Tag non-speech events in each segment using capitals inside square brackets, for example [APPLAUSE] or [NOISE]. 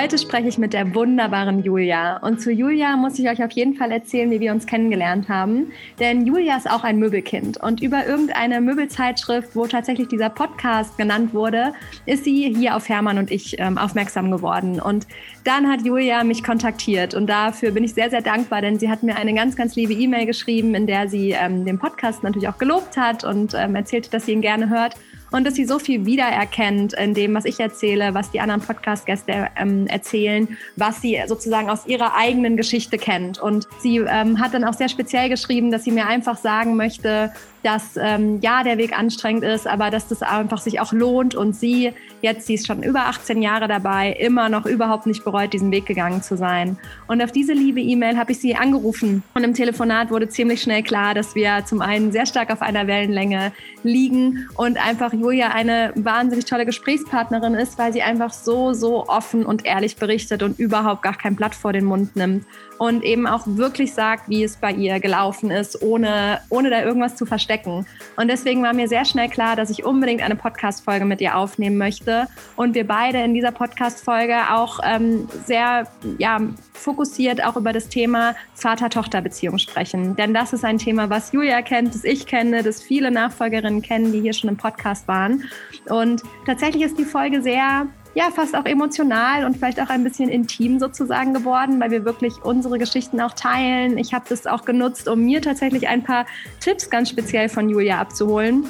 Heute spreche ich mit der wunderbaren Julia. Und zu Julia muss ich euch auf jeden Fall erzählen, wie wir uns kennengelernt haben. Denn Julia ist auch ein Möbelkind. Und über irgendeine Möbelzeitschrift, wo tatsächlich dieser Podcast genannt wurde, ist sie hier auf Hermann und ich ähm, aufmerksam geworden. Und dann hat Julia mich kontaktiert. Und dafür bin ich sehr, sehr dankbar, denn sie hat mir eine ganz, ganz liebe E-Mail geschrieben, in der sie ähm, den Podcast natürlich auch gelobt hat und ähm, erzählt, dass sie ihn gerne hört und dass sie so viel wiedererkennt in dem, was ich erzähle, was die anderen Podcast-Gäste ähm, erzählen, was sie sozusagen aus ihrer eigenen Geschichte kennt. Und sie ähm, hat dann auch sehr speziell geschrieben, dass sie mir einfach sagen möchte, dass ähm, ja der Weg anstrengend ist, aber dass das einfach sich auch lohnt. Und sie jetzt, sie ist schon über 18 Jahre dabei, immer noch überhaupt nicht bereut, diesen Weg gegangen zu sein. Und auf diese liebe E-Mail habe ich sie angerufen. Und im Telefonat wurde ziemlich schnell klar, dass wir zum einen sehr stark auf einer Wellenlänge liegen und einfach Julia eine wahnsinnig tolle Gesprächspartnerin ist, weil sie einfach so, so offen und ehrlich berichtet und überhaupt gar kein Blatt vor den Mund nimmt und eben auch wirklich sagt, wie es bei ihr gelaufen ist, ohne, ohne da irgendwas zu verstecken. Und deswegen war mir sehr schnell klar, dass ich unbedingt eine Podcast-Folge mit ihr aufnehmen möchte und wir beide in dieser Podcast-Folge auch ähm, sehr ja, fokussiert auch über das Thema Vater-Tochter-Beziehung sprechen. Denn das ist ein Thema, was Julia kennt, das ich kenne, das viele Nachfolgerinnen kennen, die hier schon im Podcast waren. Und tatsächlich ist die Folge sehr ja, fast auch emotional und vielleicht auch ein bisschen intim sozusagen geworden, weil wir wirklich unsere Geschichten auch teilen. Ich habe das auch genutzt, um mir tatsächlich ein paar Tipps ganz speziell von Julia abzuholen.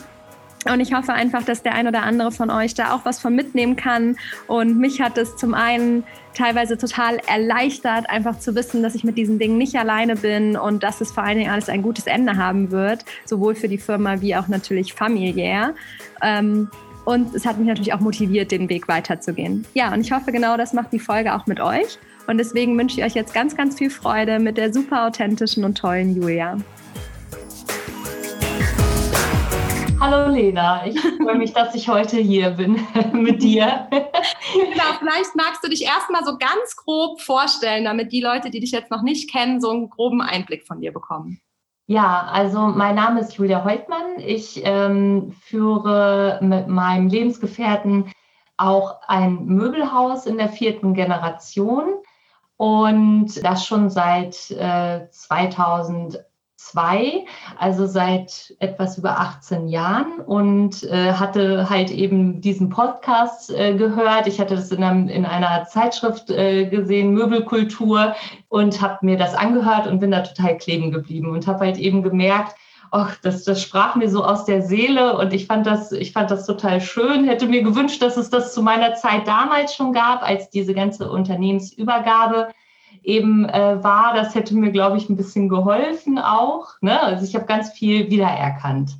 Und ich hoffe einfach, dass der ein oder andere von euch da auch was von mitnehmen kann. Und mich hat es zum einen teilweise total erleichtert, einfach zu wissen, dass ich mit diesen Dingen nicht alleine bin und dass es vor allen Dingen alles ein gutes Ende haben wird, sowohl für die Firma wie auch natürlich familiär. Ähm, und es hat mich natürlich auch motiviert, den Weg weiterzugehen. Ja, und ich hoffe, genau das macht die Folge auch mit euch. Und deswegen wünsche ich euch jetzt ganz, ganz viel Freude mit der super authentischen und tollen Julia. Hallo Lena, ich freue mich, dass ich heute hier bin [LAUGHS] mit dir. Genau, vielleicht magst du dich erstmal so ganz grob vorstellen, damit die Leute, die dich jetzt noch nicht kennen, so einen groben Einblick von dir bekommen. Ja, also mein Name ist Julia Heutmann. Ich ähm, führe mit meinem Lebensgefährten auch ein Möbelhaus in der vierten Generation und das schon seit äh, 2000 zwei, also seit etwas über 18 Jahren und äh, hatte halt eben diesen Podcast äh, gehört. Ich hatte das in, einem, in einer Zeitschrift äh, gesehen, Möbelkultur, und habe mir das angehört und bin da total kleben geblieben und habe halt eben gemerkt, ach, das, das sprach mir so aus der Seele und ich fand das, ich fand das total schön. Hätte mir gewünscht, dass es das zu meiner Zeit damals schon gab, als diese ganze Unternehmensübergabe eben äh, war. Das hätte mir, glaube ich, ein bisschen geholfen auch. Ne? Also ich habe ganz viel wiedererkannt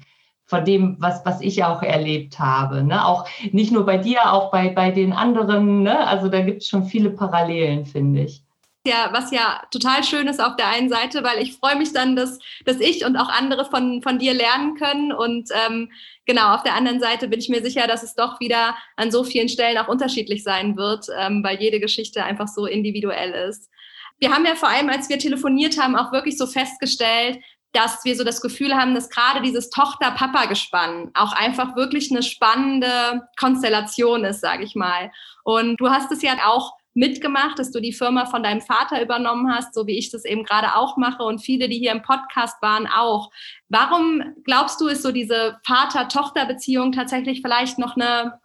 von dem, was, was ich auch erlebt habe. Ne? Auch nicht nur bei dir, auch bei, bei den anderen. Ne? Also da gibt es schon viele Parallelen, finde ich. Ja, was ja total schön ist auf der einen Seite, weil ich freue mich dann, dass, dass ich und auch andere von, von dir lernen können. Und ähm, genau, auf der anderen Seite bin ich mir sicher, dass es doch wieder an so vielen Stellen auch unterschiedlich sein wird, ähm, weil jede Geschichte einfach so individuell ist wir haben ja vor allem, als wir telefoniert haben, auch wirklich so festgestellt, dass wir so das Gefühl haben, dass gerade dieses Tochter-Papa-Gespann auch einfach wirklich eine spannende Konstellation ist, sage ich mal. Und du hast es ja auch mitgemacht, dass du die Firma von deinem Vater übernommen hast, so wie ich das eben gerade auch mache und viele, die hier im Podcast waren, auch. Warum glaubst du, ist so diese Vater-Tochter-Beziehung tatsächlich vielleicht noch eine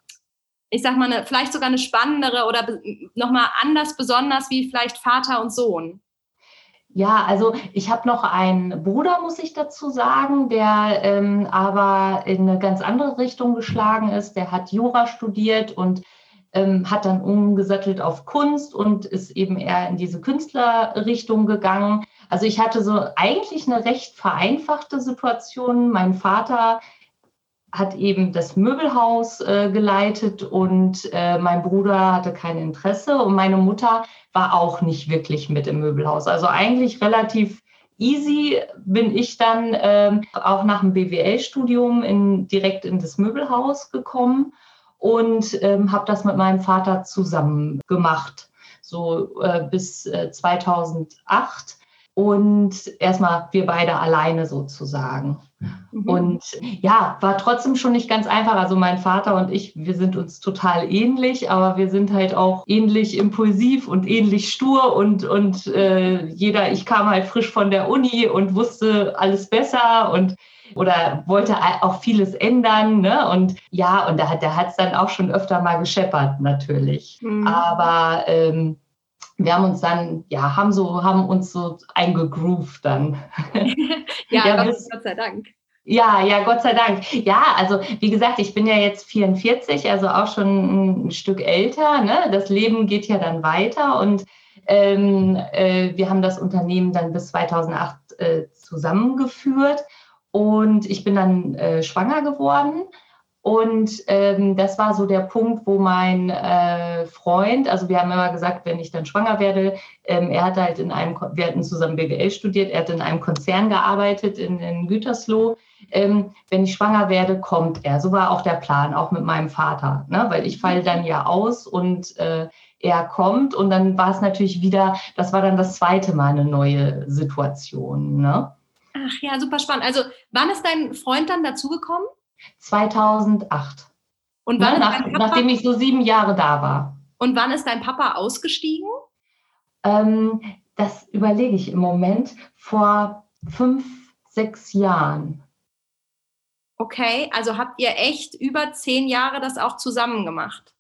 ich sag mal, eine, vielleicht sogar eine spannendere oder nochmal anders besonders wie vielleicht Vater und Sohn? Ja, also ich habe noch einen Bruder, muss ich dazu sagen, der ähm, aber in eine ganz andere Richtung geschlagen ist. Der hat Jura studiert und ähm, hat dann umgesattelt auf Kunst und ist eben eher in diese Künstlerrichtung gegangen. Also ich hatte so eigentlich eine recht vereinfachte Situation. Mein Vater hat eben das Möbelhaus äh, geleitet und äh, mein Bruder hatte kein Interesse und meine Mutter war auch nicht wirklich mit im Möbelhaus. Also eigentlich relativ easy bin ich dann ähm, auch nach dem BWL-Studium in, direkt in das Möbelhaus gekommen und ähm, habe das mit meinem Vater zusammen gemacht, so äh, bis 2008 äh, und erstmal wir beide alleine sozusagen. Mhm. Und ja, war trotzdem schon nicht ganz einfach. Also mein Vater und ich, wir sind uns total ähnlich, aber wir sind halt auch ähnlich impulsiv und ähnlich stur und, und äh, jeder, ich kam halt frisch von der Uni und wusste alles besser und oder wollte auch vieles ändern. Ne? Und ja, und da hat der hat es dann auch schon öfter mal gescheppert, natürlich. Mhm. Aber ähm, wir haben uns dann, ja, haben so, haben uns so eingegroovt dann. [LAUGHS] ja, ja Gott, Gott sei Dank. Ja, ja, Gott sei Dank. Ja, also wie gesagt, ich bin ja jetzt 44, also auch schon ein Stück älter. Ne? Das Leben geht ja dann weiter und ähm, äh, wir haben das Unternehmen dann bis 2008 äh, zusammengeführt und ich bin dann äh, schwanger geworden und ähm, das war so der Punkt, wo mein äh, Freund, also wir haben immer gesagt, wenn ich dann schwanger werde, ähm, er hat halt in einem, wir hatten zusammen BWL studiert, er hat in einem Konzern gearbeitet in, in Gütersloh. Ähm, wenn ich schwanger werde, kommt er. So war auch der Plan, auch mit meinem Vater, ne? weil ich falle dann ja aus und äh, er kommt und dann war es natürlich wieder, das war dann das zweite Mal eine neue Situation. Ne? Ach ja, super spannend. Also wann ist dein Freund dann dazugekommen? 2008. Und wann Nach, Papa, nachdem ich so sieben Jahre da war. Und wann ist dein Papa ausgestiegen? Ähm, das überlege ich im Moment vor fünf, sechs Jahren. Okay, also habt ihr echt über zehn Jahre das auch zusammen gemacht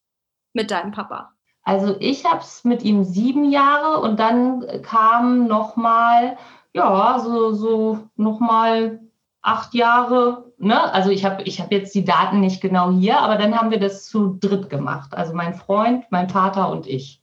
mit deinem Papa? Also ich habe es mit ihm sieben Jahre und dann kam noch mal, ja, so, so noch mal acht Jahre. Ne? Also ich habe ich hab jetzt die Daten nicht genau hier, aber dann haben wir das zu dritt gemacht. Also mein Freund, mein Vater und ich.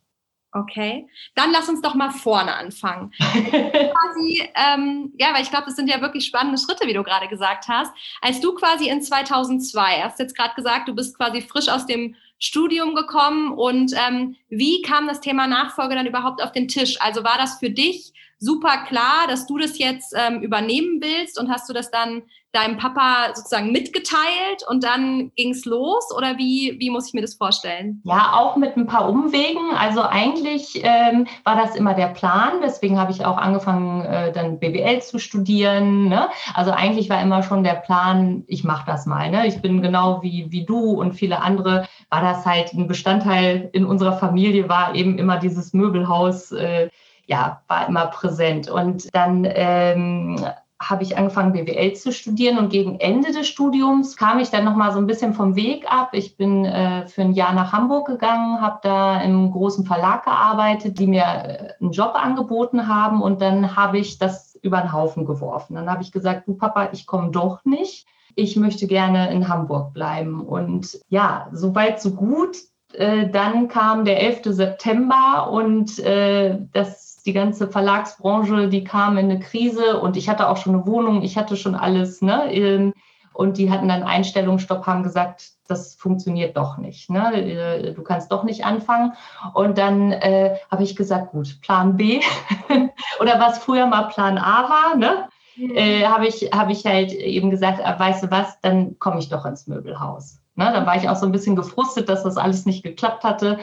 Okay, dann lass uns doch mal vorne anfangen. [LAUGHS] quasi, ähm, ja, weil ich glaube, das sind ja wirklich spannende Schritte, wie du gerade gesagt hast. Als du quasi in 2002, hast jetzt gerade gesagt, du bist quasi frisch aus dem Studium gekommen und ähm, wie kam das Thema Nachfolge dann überhaupt auf den Tisch? Also war das für dich super klar, dass du das jetzt ähm, übernehmen willst und hast du das dann deinem Papa sozusagen mitgeteilt und dann ging es los oder wie, wie muss ich mir das vorstellen? Ja, auch mit ein paar Umwegen. Also eigentlich ähm, war das immer der Plan, deswegen habe ich auch angefangen, äh, dann BWL zu studieren. Ne? Also eigentlich war immer schon der Plan, ich mache das mal. Ne? Ich bin genau wie, wie du und viele andere, war das halt ein Bestandteil in unserer Familie, war eben immer dieses Möbelhaus. Äh, ja, war immer präsent. Und dann ähm, habe ich angefangen, BWL zu studieren und gegen Ende des Studiums kam ich dann noch mal so ein bisschen vom Weg ab. Ich bin äh, für ein Jahr nach Hamburg gegangen, habe da im großen Verlag gearbeitet, die mir äh, einen Job angeboten haben und dann habe ich das über den Haufen geworfen. Dann habe ich gesagt, du Papa, ich komme doch nicht. Ich möchte gerne in Hamburg bleiben. Und ja, soweit so gut. Äh, dann kam der 11. September und äh, das die ganze Verlagsbranche, die kam in eine Krise und ich hatte auch schon eine Wohnung, ich hatte schon alles, ne? Ähm, und die hatten dann Einstellungsstopp, haben gesagt, das funktioniert doch nicht. Ne? Äh, du kannst doch nicht anfangen. Und dann äh, habe ich gesagt, gut, Plan B [LAUGHS] oder was früher mal Plan A war, ne? Mhm. Äh, habe ich, hab ich halt eben gesagt, äh, weißt du was, dann komme ich doch ins Möbelhaus. Ne? Dann war ich auch so ein bisschen gefrustet, dass das alles nicht geklappt hatte.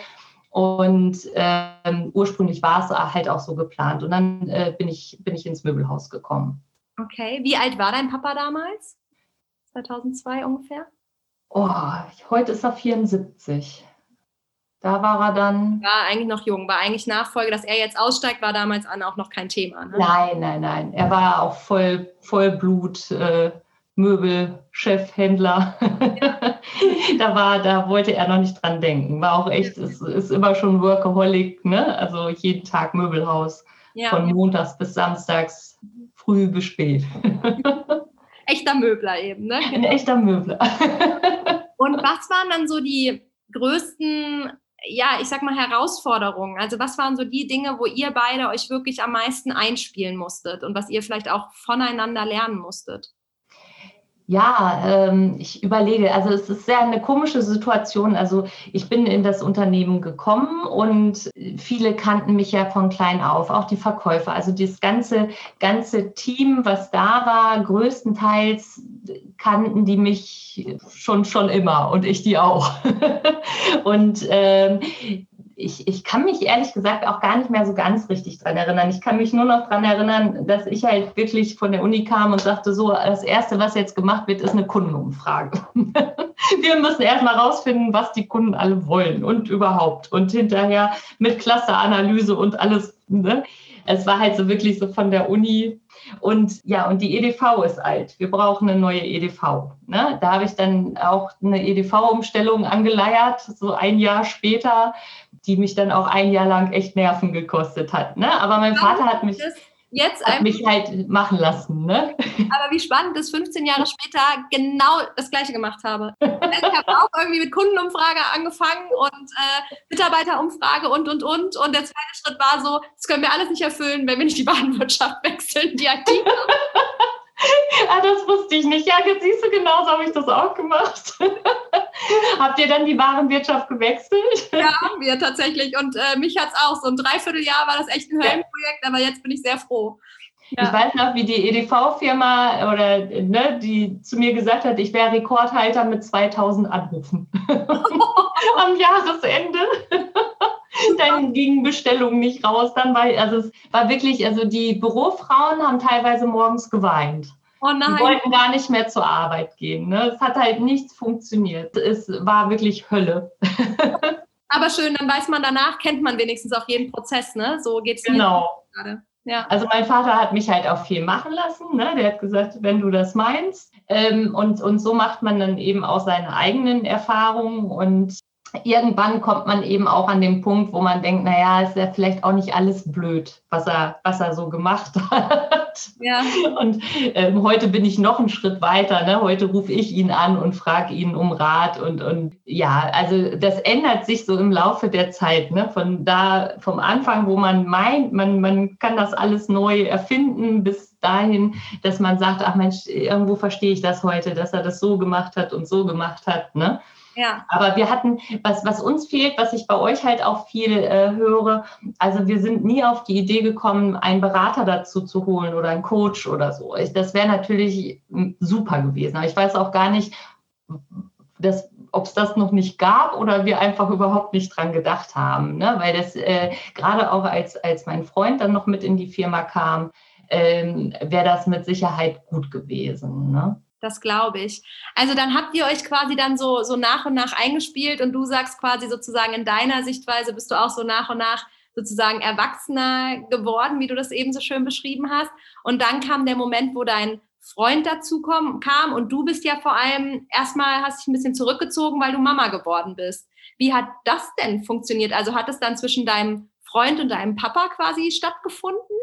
Und ähm, ursprünglich war es halt auch so geplant. Und dann äh, bin, ich, bin ich ins Möbelhaus gekommen. Okay. Wie alt war dein Papa damals? 2002 ungefähr? Oh, heute ist er 74. Da war er dann. War eigentlich noch jung, war eigentlich Nachfolge, dass er jetzt aussteigt, war damals auch noch kein Thema. Ne? Nein, nein, nein. Er war auch voll, voll Blut. Äh, Möbelchefhändler. [LAUGHS] Da war, da wollte er noch nicht dran denken. War auch echt, es ist immer schon Workaholic, ne? Also jeden Tag Möbelhaus. Ja. Von montags bis samstags, früh bis spät. [LAUGHS] echter Möbler eben, ne? Ein echter Möbler. [LAUGHS] Und was waren dann so die größten, ja, ich sag mal Herausforderungen? Also was waren so die Dinge, wo ihr beide euch wirklich am meisten einspielen musstet und was ihr vielleicht auch voneinander lernen musstet? Ja, ähm, ich überlege, also es ist sehr eine komische Situation. Also ich bin in das Unternehmen gekommen und viele kannten mich ja von klein auf, auch die Verkäufer. Also das ganze, ganze Team, was da war, größtenteils kannten die mich schon, schon immer und ich die auch. [LAUGHS] und ähm, ich, ich kann mich ehrlich gesagt auch gar nicht mehr so ganz richtig dran erinnern. Ich kann mich nur noch dran erinnern, dass ich halt wirklich von der Uni kam und sagte, so, das Erste, was jetzt gemacht wird, ist eine Kundenumfrage. [LAUGHS] Wir müssen erstmal rausfinden, was die Kunden alle wollen und überhaupt. Und hinterher mit Clusteranalyse und alles. Ne? Es war halt so wirklich so von der Uni und ja, und die EDV ist alt. Wir brauchen eine neue EDV. Ne? Da habe ich dann auch eine EDV-Umstellung angeleiert, so ein Jahr später, die mich dann auch ein Jahr lang echt Nerven gekostet hat. Ne? Aber mein Vater hat mich jetzt hat mich halt machen lassen. Ne? Aber wie spannend, dass 15 Jahre später genau das Gleiche gemacht habe. Ich habe auch irgendwie mit Kundenumfrage angefangen und äh, Mitarbeiterumfrage und, und, und. Und der zweite Schritt war so, das können wir alles nicht erfüllen, wenn wir nicht die Warenwirtschaft wechseln, die IT. [LAUGHS] ah, das wusste ich nicht. Ja, jetzt siehst du, genauso habe ich das auch gemacht. [LAUGHS] Habt ihr dann die Warenwirtschaft gewechselt? Ja, haben wir tatsächlich. Und äh, mich hat es auch. So ein Dreivierteljahr war das echt ein Höllenprojekt, aber jetzt bin ich sehr froh. Ja. Ich weiß noch, wie die EDV-Firma oder ne, die zu mir gesagt hat, ich wäre Rekordhalter mit 2000 Anrufen [LAUGHS] am Jahresende. dann gingen Bestellungen nicht raus. Dann war, also es war wirklich, also die Bürofrauen haben teilweise morgens geweint. Oh nein. Die wollten gar nicht mehr zur Arbeit gehen. Ne? Es hat halt nichts funktioniert. Es war wirklich Hölle. [LAUGHS] Aber schön, dann weiß man danach, kennt man wenigstens auch jeden Prozess, ne? So geht es genau. gerade. Ja. Also mein Vater hat mich halt auch viel machen lassen. Ne? Der hat gesagt, wenn du das meinst. Ähm, und, und so macht man dann eben auch seine eigenen Erfahrungen. Und irgendwann kommt man eben auch an den Punkt, wo man denkt, naja, ist ja vielleicht auch nicht alles blöd, was er, was er so gemacht [LAUGHS] hat. Ja. Und ähm, heute bin ich noch einen Schritt weiter. Ne? Heute rufe ich ihn an und frage ihn um Rat. Und, und ja, also das ändert sich so im Laufe der Zeit. Ne? Von da, vom Anfang, wo man meint, man, man kann das alles neu erfinden, bis dahin, dass man sagt, ach Mensch, irgendwo verstehe ich das heute, dass er das so gemacht hat und so gemacht hat. Ne? Ja. Aber wir hatten, was, was uns fehlt, was ich bei euch halt auch viel äh, höre, also wir sind nie auf die Idee gekommen, einen Berater dazu zu holen oder einen Coach oder so. Ich, das wäre natürlich hm, super gewesen. Aber ich weiß auch gar nicht, ob es das noch nicht gab oder wir einfach überhaupt nicht dran gedacht haben. Ne? Weil das äh, gerade auch als, als mein Freund dann noch mit in die Firma kam, ähm, wäre das mit Sicherheit gut gewesen. Ne? Das glaube ich. Also dann habt ihr euch quasi dann so, so nach und nach eingespielt und du sagst quasi sozusagen in deiner Sichtweise bist du auch so nach und nach sozusagen erwachsener geworden, wie du das eben so schön beschrieben hast. Und dann kam der Moment, wo dein Freund dazu kam, kam und du bist ja vor allem erstmal hast dich ein bisschen zurückgezogen, weil du Mama geworden bist. Wie hat das denn funktioniert? Also hat es dann zwischen deinem Freund und deinem Papa quasi stattgefunden?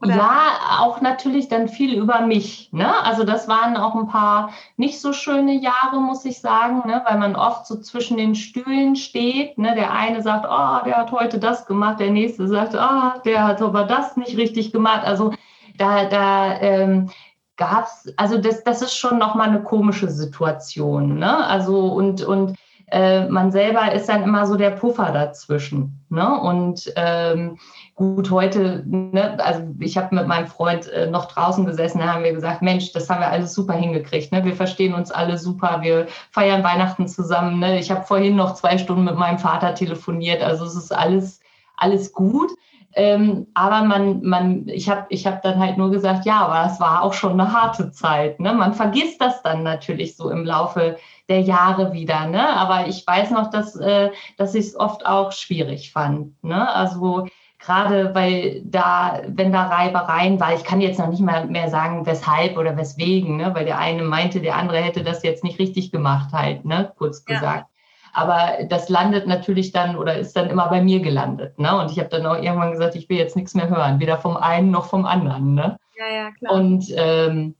Oder? Ja, auch natürlich dann viel über mich. Ne? Also das waren auch ein paar nicht so schöne Jahre, muss ich sagen, ne? weil man oft so zwischen den Stühlen steht. Ne? Der eine sagt, oh, der hat heute das gemacht, der nächste sagt, oh, der hat aber das nicht richtig gemacht. Also da, da ähm, gab es, also das, das ist schon nochmal eine komische Situation. Ne? Also und, und äh, man selber ist dann immer so der Puffer dazwischen. Ne? Und ähm, gut, heute, ne, also ich habe mit meinem Freund äh, noch draußen gesessen, da haben wir gesagt, Mensch, das haben wir alles super hingekriegt. Ne? Wir verstehen uns alle super, wir feiern Weihnachten zusammen. Ne? Ich habe vorhin noch zwei Stunden mit meinem Vater telefoniert, also es ist alles, alles gut. Ähm, aber man, man, ich habe ich hab dann halt nur gesagt, ja, aber das war auch schon eine harte Zeit. Ne? Man vergisst das dann natürlich so im Laufe der Jahre wieder. Ne? Aber ich weiß noch, dass, äh, dass ich es oft auch schwierig fand. Ne? Also gerade weil da, wenn da Reibereien war, ich kann jetzt noch nicht mal mehr sagen, weshalb oder weswegen, ne? weil der eine meinte, der andere hätte das jetzt nicht richtig gemacht, halt, ne? kurz ja. gesagt. Aber das landet natürlich dann oder ist dann immer bei mir gelandet. Ne? Und ich habe dann auch irgendwann gesagt, ich will jetzt nichts mehr hören, weder vom einen noch vom anderen. Ne? Ja, ja, klar. Und ähm,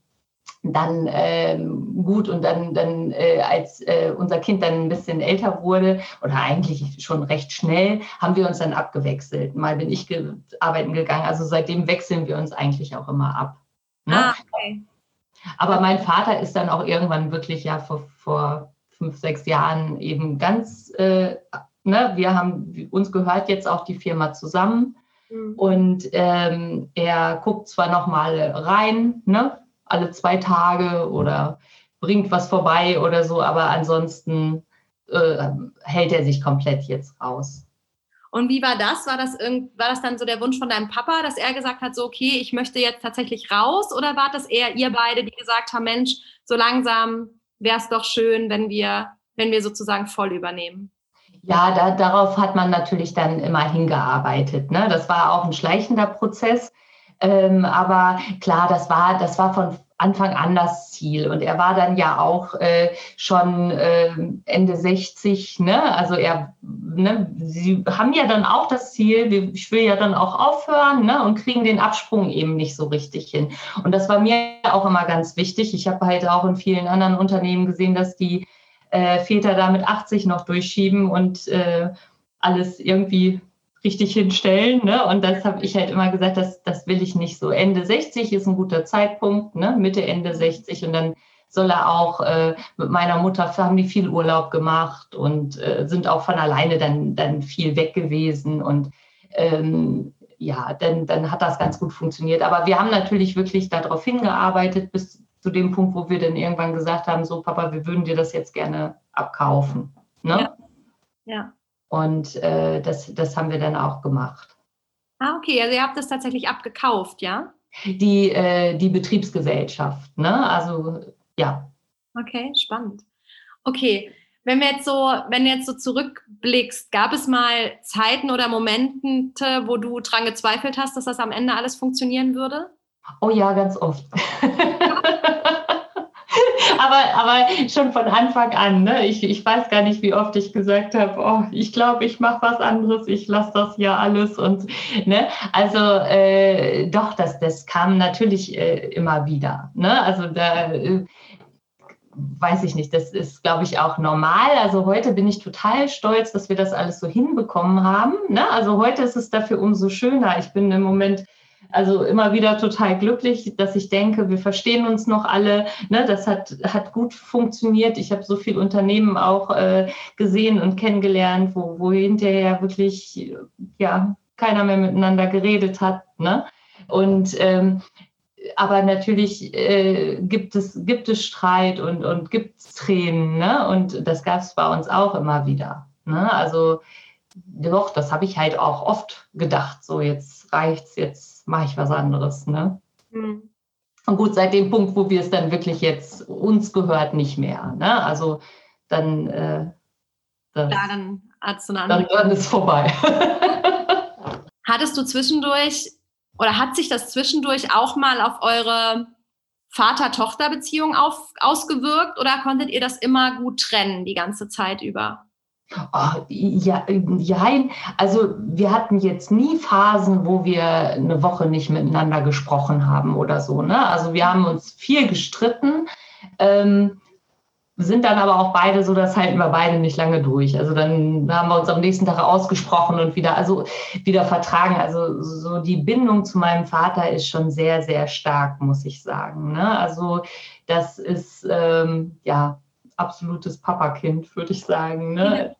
dann ähm, gut und dann, dann äh, als äh, unser Kind dann ein bisschen älter wurde oder eigentlich schon recht schnell, haben wir uns dann abgewechselt. Mal bin ich ge arbeiten gegangen, also seitdem wechseln wir uns eigentlich auch immer ab. Ne? Ah, okay. Aber mein Vater ist dann auch irgendwann wirklich ja vor, vor fünf, sechs Jahren eben ganz, äh, ne, wir haben, uns gehört jetzt auch die Firma zusammen. Mhm. Und ähm, er guckt zwar noch mal rein, ne, alle zwei Tage oder bringt was vorbei oder so, aber ansonsten äh, hält er sich komplett jetzt raus. Und wie war das? War das, irgend, war das dann so der Wunsch von deinem Papa, dass er gesagt hat, so, okay, ich möchte jetzt tatsächlich raus? Oder war das eher ihr beide, die gesagt haben, Mensch, so langsam wäre es doch schön, wenn wir, wenn wir sozusagen voll übernehmen? Ja, da, darauf hat man natürlich dann immer hingearbeitet. Ne? Das war auch ein schleichender Prozess. Ähm, aber klar, das war, das war von Anfang an das Ziel. Und er war dann ja auch äh, schon äh, Ende 60. Ne? Also er, ne, sie haben ja dann auch das Ziel, ich will ja dann auch aufhören ne? und kriegen den Absprung eben nicht so richtig hin. Und das war mir auch immer ganz wichtig. Ich habe halt auch in vielen anderen Unternehmen gesehen, dass die äh, Väter da mit 80 noch durchschieben und äh, alles irgendwie richtig hinstellen. Ne? Und das habe ich halt immer gesagt, das, das will ich nicht so. Ende 60 ist ein guter Zeitpunkt, ne? Mitte, Ende 60 und dann soll er auch äh, mit meiner Mutter haben die viel Urlaub gemacht und äh, sind auch von alleine dann, dann viel weg gewesen und ähm, ja, dann, dann hat das ganz gut funktioniert. Aber wir haben natürlich wirklich darauf hingearbeitet bis zu dem Punkt, wo wir dann irgendwann gesagt haben, so Papa, wir würden dir das jetzt gerne abkaufen. Ne? Ja. ja. Und äh, das, das haben wir dann auch gemacht. Ah, okay, also ihr habt das tatsächlich abgekauft, ja? Die, äh, die Betriebsgesellschaft, ne? Also ja. Okay, spannend. Okay, wenn wir jetzt so, wenn du jetzt so zurückblickst, gab es mal Zeiten oder Momente, wo du dran gezweifelt hast, dass das am Ende alles funktionieren würde? Oh ja, ganz oft. [LAUGHS] aber, aber schon von Anfang an. Ne? Ich, ich weiß gar nicht, wie oft ich gesagt habe, oh, ich glaube, ich mache was anderes, ich lasse das ja alles. Und, ne? Also äh, doch, das, das kam natürlich äh, immer wieder. Ne? Also da äh, weiß ich nicht, das ist, glaube ich, auch normal. Also heute bin ich total stolz, dass wir das alles so hinbekommen haben. Ne? Also heute ist es dafür umso schöner. Ich bin im Moment also immer wieder total glücklich, dass ich denke, wir verstehen uns noch alle. Ne, das hat, hat gut funktioniert. Ich habe so viele Unternehmen auch äh, gesehen und kennengelernt, wo, wo hinterher wirklich ja, keiner mehr miteinander geredet hat. Ne? Und ähm, aber natürlich äh, gibt, es, gibt es Streit und, und gibt es Tränen. Ne? Und das gab es bei uns auch immer wieder. Ne? Also doch, das habe ich halt auch oft gedacht. So, jetzt reicht's, jetzt mache ich was anderes. Ne? Mhm. Und gut, seit dem Punkt, wo wir es dann wirklich jetzt uns gehört, nicht mehr. Ne? Also dann, äh, das, Klar, dann. Dann, dann ist vorbei. [LAUGHS] Hattest du zwischendurch oder hat sich das zwischendurch auch mal auf eure Vater-Tochter-Beziehung ausgewirkt oder konntet ihr das immer gut trennen die ganze Zeit über? Oh, ja, ja, also wir hatten jetzt nie Phasen, wo wir eine Woche nicht miteinander gesprochen haben oder so. Ne? Also wir haben uns viel gestritten, ähm, sind dann aber auch beide so, das halten wir beide nicht lange durch. Also dann haben wir uns am nächsten Tag ausgesprochen und wieder, also wieder vertragen. Also so die Bindung zu meinem Vater ist schon sehr, sehr stark, muss ich sagen. Ne? Also das ist ähm, ja absolutes Papakind, würde ich sagen. Ne?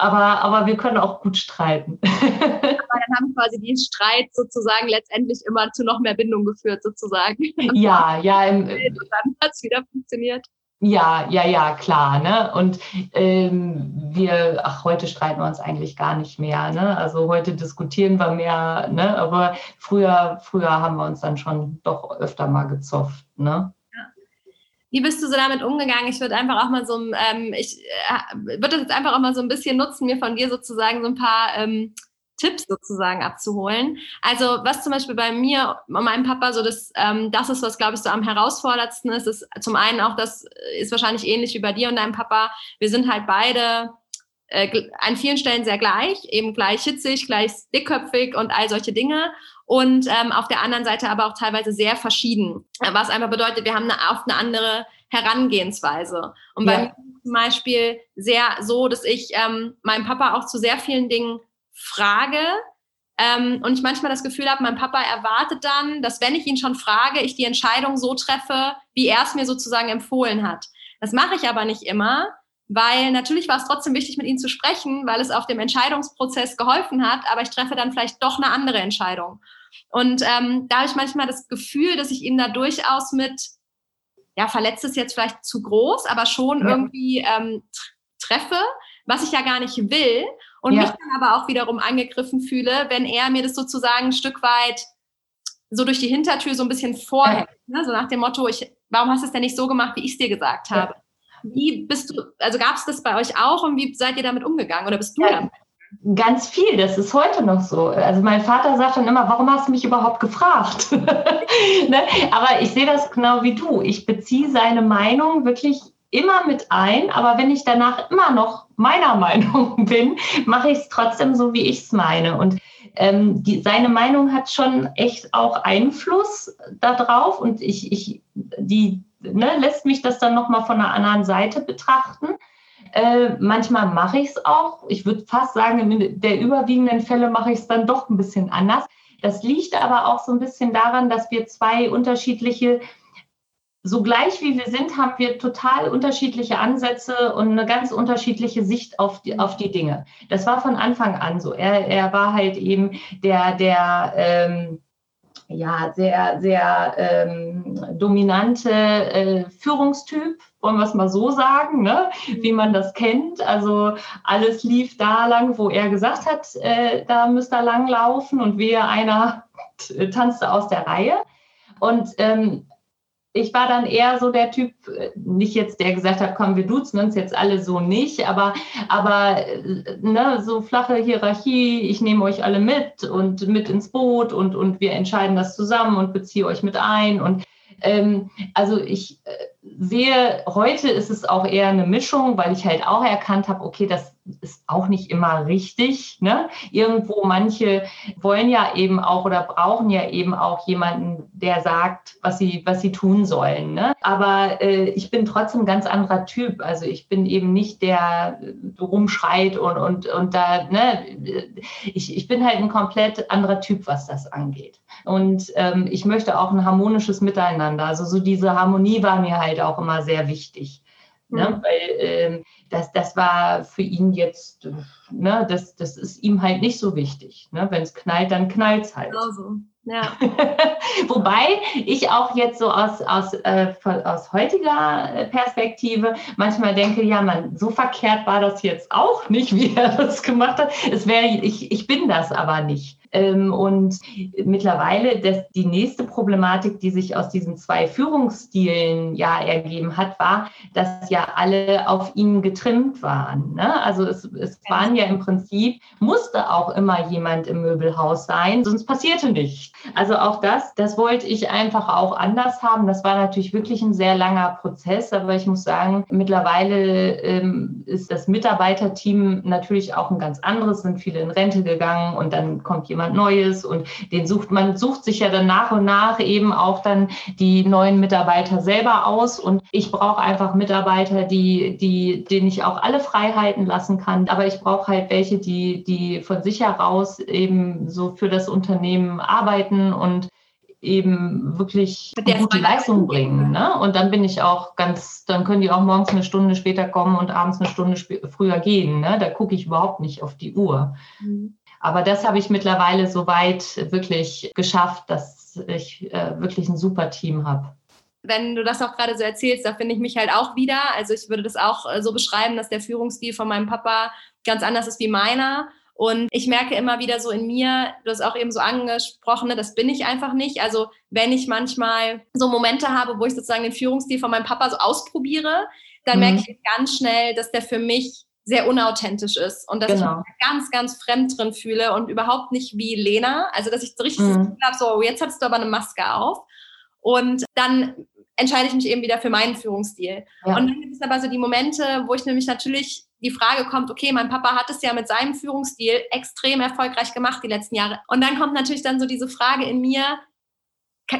aber, aber wir können auch gut streiten. [LAUGHS] aber dann haben quasi die Streit sozusagen letztendlich immer zu noch mehr Bindung geführt, sozusagen. Ja, ja. Im, [LAUGHS] und dann hat es wieder funktioniert. Ja, ja, ja, klar. Ne? Und ähm, wir, ach, heute streiten wir uns eigentlich gar nicht mehr. Ne? Also heute diskutieren wir mehr, ne? aber früher, früher haben wir uns dann schon doch öfter mal gezofft. Ne? Wie bist du so damit umgegangen? Ich würde einfach auch mal so, ähm, ich äh, würde das jetzt einfach auch mal so ein bisschen nutzen, mir von dir sozusagen so ein paar ähm, Tipps sozusagen abzuholen. Also was zum Beispiel bei mir und meinem Papa so das, ähm, das ist, was glaube ich so am herausforderndsten ist, ist zum einen auch, das ist wahrscheinlich ähnlich wie bei dir und deinem Papa. Wir sind halt beide äh, an vielen Stellen sehr gleich, eben gleich hitzig, gleich dickköpfig und all solche Dinge und ähm, auf der anderen Seite aber auch teilweise sehr verschieden, was einfach bedeutet, wir haben eine, oft eine andere Herangehensweise. Und bei ja. mir zum Beispiel sehr so, dass ich ähm, meinem Papa auch zu sehr vielen Dingen frage, ähm, und ich manchmal das Gefühl habe, mein Papa erwartet dann, dass wenn ich ihn schon frage, ich die Entscheidung so treffe, wie er es mir sozusagen empfohlen hat. Das mache ich aber nicht immer, weil natürlich war es trotzdem wichtig, mit ihm zu sprechen, weil es auf dem Entscheidungsprozess geholfen hat, aber ich treffe dann vielleicht doch eine andere Entscheidung. Und ähm, da habe ich manchmal das Gefühl, dass ich ihn da durchaus mit, ja, verletzt ist jetzt vielleicht zu groß, aber schon ja. irgendwie ähm, treffe, was ich ja gar nicht will. und ja. mich dann aber auch wiederum angegriffen fühle, wenn er mir das sozusagen ein Stück weit so durch die Hintertür so ein bisschen vorhält. Ja. Ne? So nach dem Motto, ich, warum hast du es denn nicht so gemacht, wie ich es dir gesagt habe? Wie bist du, also gab es das bei euch auch und wie seid ihr damit umgegangen oder bist du damit? Ganz viel, das ist heute noch so. Also mein Vater sagt dann immer, warum hast du mich überhaupt gefragt? [LAUGHS] ne? Aber ich sehe das genau wie du. Ich beziehe seine Meinung wirklich immer mit ein, aber wenn ich danach immer noch meiner [LAUGHS] Meinung bin, mache ich es trotzdem so, wie ich es meine. Und ähm, die, seine Meinung hat schon echt auch Einfluss darauf und ich, ich die ne, lässt mich das dann nochmal von einer anderen Seite betrachten. Äh, manchmal mache ich es auch. Ich würde fast sagen, in der überwiegenden Fälle mache ich es dann doch ein bisschen anders. Das liegt aber auch so ein bisschen daran, dass wir zwei unterschiedliche so gleich wie wir sind, haben wir total unterschiedliche Ansätze und eine ganz unterschiedliche Sicht auf die, auf die Dinge. Das war von Anfang an so. Er, er war halt eben der, der ähm, ja, sehr, sehr ähm, dominante äh, Führungstyp, wollen wir es mal so sagen, ne? wie man das kennt. Also alles lief da lang, wo er gesagt hat, äh, da müsste er lang laufen und wir einer [LAUGHS] tanzte aus der Reihe. Und ähm, ich war dann eher so der Typ, äh, nicht jetzt der gesagt hat, komm, wir duzen uns jetzt alle so nicht, aber, aber äh, ne, so flache Hierarchie, ich nehme euch alle mit und mit ins Boot und, und wir entscheiden das zusammen und beziehe euch mit ein. Und ähm, also ich äh, sehe, heute ist es auch eher eine Mischung, weil ich halt auch erkannt habe, okay, das ist auch nicht immer richtig. Ne? Irgendwo manche wollen ja eben auch oder brauchen ja eben auch jemanden, der sagt, was sie, was sie tun sollen. Ne? Aber äh, ich bin trotzdem ein ganz anderer Typ. Also ich bin eben nicht der äh, rumschreit und, und, und da, ne? ich, ich bin halt ein komplett anderer Typ, was das angeht. Und ähm, ich möchte auch ein harmonisches Miteinander. Also so diese Harmonie war mir halt auch immer sehr wichtig. Ne? Mhm. Weil ähm, das, das war für ihn jetzt, ne, das, das ist ihm halt nicht so wichtig. Ne? Wenn es knallt, dann knallt es halt. Genau so. Ja. [LAUGHS] Wobei ich auch jetzt so aus, aus, äh, aus heutiger Perspektive manchmal denke, ja, man, so verkehrt war das jetzt auch nicht, [LAUGHS] wie er das gemacht hat. Es wäre, ich, ich bin das aber nicht. Ähm, und mittlerweile das, die nächste Problematik, die sich aus diesen zwei Führungsstilen ja ergeben hat, war, dass ja alle auf ihn getrimmt waren. Ne? Also es, es waren ja im Prinzip, musste auch immer jemand im Möbelhaus sein, sonst passierte nichts. Also auch das, das wollte ich einfach auch anders haben. Das war natürlich wirklich ein sehr langer Prozess, aber ich muss sagen, mittlerweile ähm, ist das Mitarbeiterteam natürlich auch ein ganz anderes, sind viele in Rente gegangen und dann kommt jemand jemand Neues und den sucht man sucht sich ja dann nach und nach eben auch dann die neuen Mitarbeiter selber aus und ich brauche einfach Mitarbeiter, die die denen ich auch alle Freiheiten lassen kann, aber ich brauche halt welche, die die von sich heraus eben so für das Unternehmen arbeiten und eben wirklich gute Leistung bringen. Ne? Und dann bin ich auch ganz, dann können die auch morgens eine Stunde später kommen und abends eine Stunde früher gehen. Ne? Da gucke ich überhaupt nicht auf die Uhr. Mhm. Aber das habe ich mittlerweile soweit wirklich geschafft, dass ich äh, wirklich ein super Team habe. Wenn du das auch gerade so erzählst, da finde ich mich halt auch wieder. Also ich würde das auch äh, so beschreiben, dass der Führungsstil von meinem Papa ganz anders ist wie meiner. Und ich merke immer wieder so in mir, du hast auch eben so angesprochen, ne, das bin ich einfach nicht. Also wenn ich manchmal so Momente habe, wo ich sozusagen den Führungsstil von meinem Papa so ausprobiere, dann mhm. merke ich ganz schnell, dass der für mich sehr unauthentisch ist und dass genau. ich mich ganz, ganz fremd drin fühle und überhaupt nicht wie Lena. Also, dass ich so richtig mhm. habe, so, jetzt hast du aber eine Maske auf. Und dann entscheide ich mich eben wieder für meinen Führungsstil. Ja. Und dann gibt es aber so die Momente, wo ich nämlich natürlich die Frage kommt, okay, mein Papa hat es ja mit seinem Führungsstil extrem erfolgreich gemacht die letzten Jahre. Und dann kommt natürlich dann so diese Frage in mir,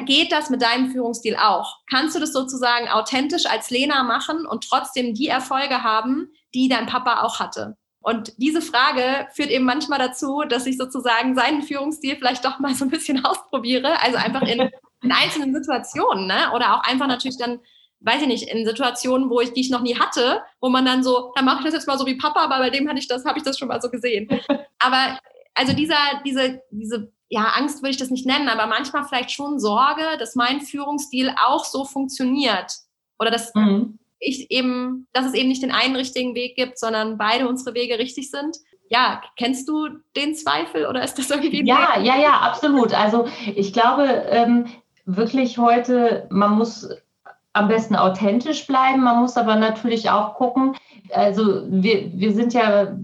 geht das mit deinem Führungsstil auch? Kannst du das sozusagen authentisch als Lena machen und trotzdem die Erfolge haben, die dein Papa auch hatte? Und diese Frage führt eben manchmal dazu, dass ich sozusagen seinen Führungsstil vielleicht doch mal so ein bisschen [LAUGHS] ausprobiere. Also einfach in, in einzelnen Situationen, ne? Oder auch einfach natürlich dann, weiß ich nicht, in Situationen, wo ich, die ich noch nie hatte, wo man dann so, dann mache ich das jetzt mal so wie Papa, aber bei dem hatte ich das, habe ich das schon mal so gesehen. Aber also dieser, diese, diese ja, Angst würde ich das nicht nennen, aber manchmal vielleicht schon Sorge, dass mein Führungsstil auch so funktioniert. Oder dass mhm. Ich eben, dass es eben nicht den einen richtigen Weg gibt, sondern beide unsere Wege richtig sind. ja, kennst du den Zweifel oder ist das irgendwie? Ja, ja, ja, absolut. Also ich glaube ähm, wirklich heute, man muss am besten authentisch bleiben. Man muss aber natürlich auch gucken, also wir, wir sind ja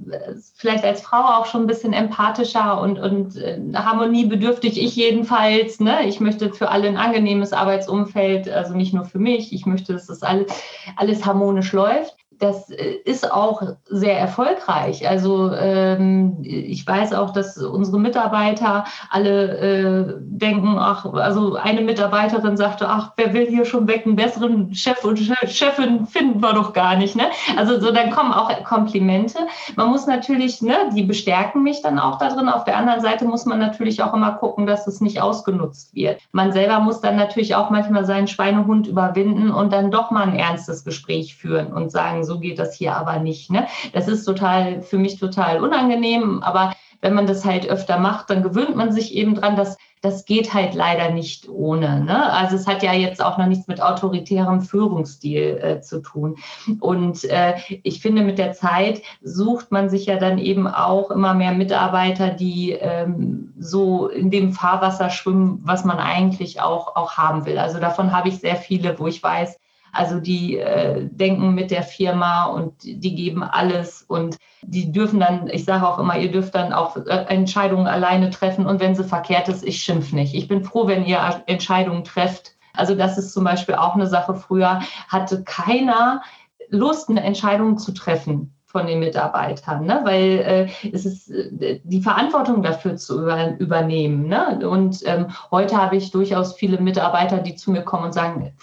vielleicht als Frau auch schon ein bisschen empathischer und, und äh, harmoniebedürftig, ich jedenfalls. Ne? Ich möchte für alle ein angenehmes Arbeitsumfeld, also nicht nur für mich. Ich möchte, dass das alles, alles harmonisch läuft das äh, ist auch sehr erfolgreich. Also ähm, ich weiß auch, dass unsere Mitarbeiter alle äh, denken, ach, also eine Mitarbeiterin sagte, ach, wer will hier schon weg einen besseren Chef und Chefin finden wir doch gar nicht. Ne? Also so, dann kommen auch Komplimente. Man muss natürlich, ne, die bestärken mich dann auch da drin. Auf der anderen Seite muss man natürlich auch immer gucken, dass es nicht ausgenutzt wird. Man selber muss dann natürlich auch manchmal seinen Schweinehund überwinden und dann doch mal ein ernstes Gespräch führen und sagen, so geht das hier aber nicht. Ne? Das ist total für mich total unangenehm, aber wenn man das halt öfter macht, dann gewöhnt man sich eben dran, dass das geht halt leider nicht ohne. Ne? Also es hat ja jetzt auch noch nichts mit autoritärem Führungsstil äh, zu tun. Und äh, ich finde, mit der Zeit sucht man sich ja dann eben auch immer mehr Mitarbeiter, die ähm, so in dem Fahrwasser schwimmen, was man eigentlich auch, auch haben will. Also davon habe ich sehr viele, wo ich weiß, also die äh, denken mit der Firma und die geben alles und die dürfen dann, ich sage auch immer, ihr dürft dann auch äh, Entscheidungen alleine treffen und wenn sie verkehrt ist, ich schimpf nicht. Ich bin froh, wenn ihr Entscheidungen trefft. Also das ist zum Beispiel auch eine Sache. Früher hatte keiner Lust, eine Entscheidung zu treffen von den Mitarbeitern, ne? weil äh, es ist äh, die Verantwortung dafür zu über, übernehmen. Ne? Und ähm, heute habe ich durchaus viele Mitarbeiter, die zu mir kommen und sagen,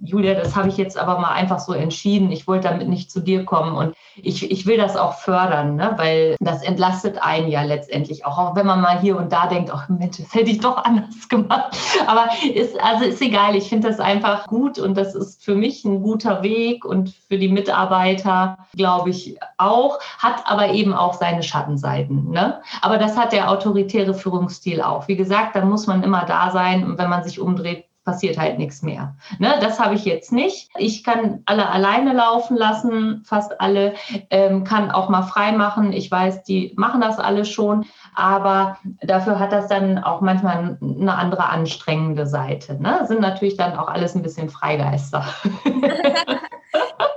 Julia, das habe ich jetzt aber mal einfach so entschieden. Ich wollte damit nicht zu dir kommen und ich, ich will das auch fördern, ne? weil das entlastet einen ja letztendlich auch, auch wenn man mal hier und da denkt, ach Mensch, das hätte ich doch anders [LAUGHS] gemacht. Aber ist, also ist egal, ich finde das einfach gut und das ist für mich ein guter Weg und für die Mitarbeiter, glaube ich, auch, hat aber eben auch seine Schattenseiten. Ne? Aber das hat der autoritäre Führungsstil auch. Wie gesagt, da muss man immer da sein und wenn man sich umdreht, passiert halt nichts mehr. Ne, das habe ich jetzt nicht. Ich kann alle alleine laufen lassen, fast alle, ähm, kann auch mal frei machen. Ich weiß, die machen das alle schon, aber dafür hat das dann auch manchmal eine andere anstrengende Seite. Ne? Sind natürlich dann auch alles ein bisschen Freigeister. [LAUGHS]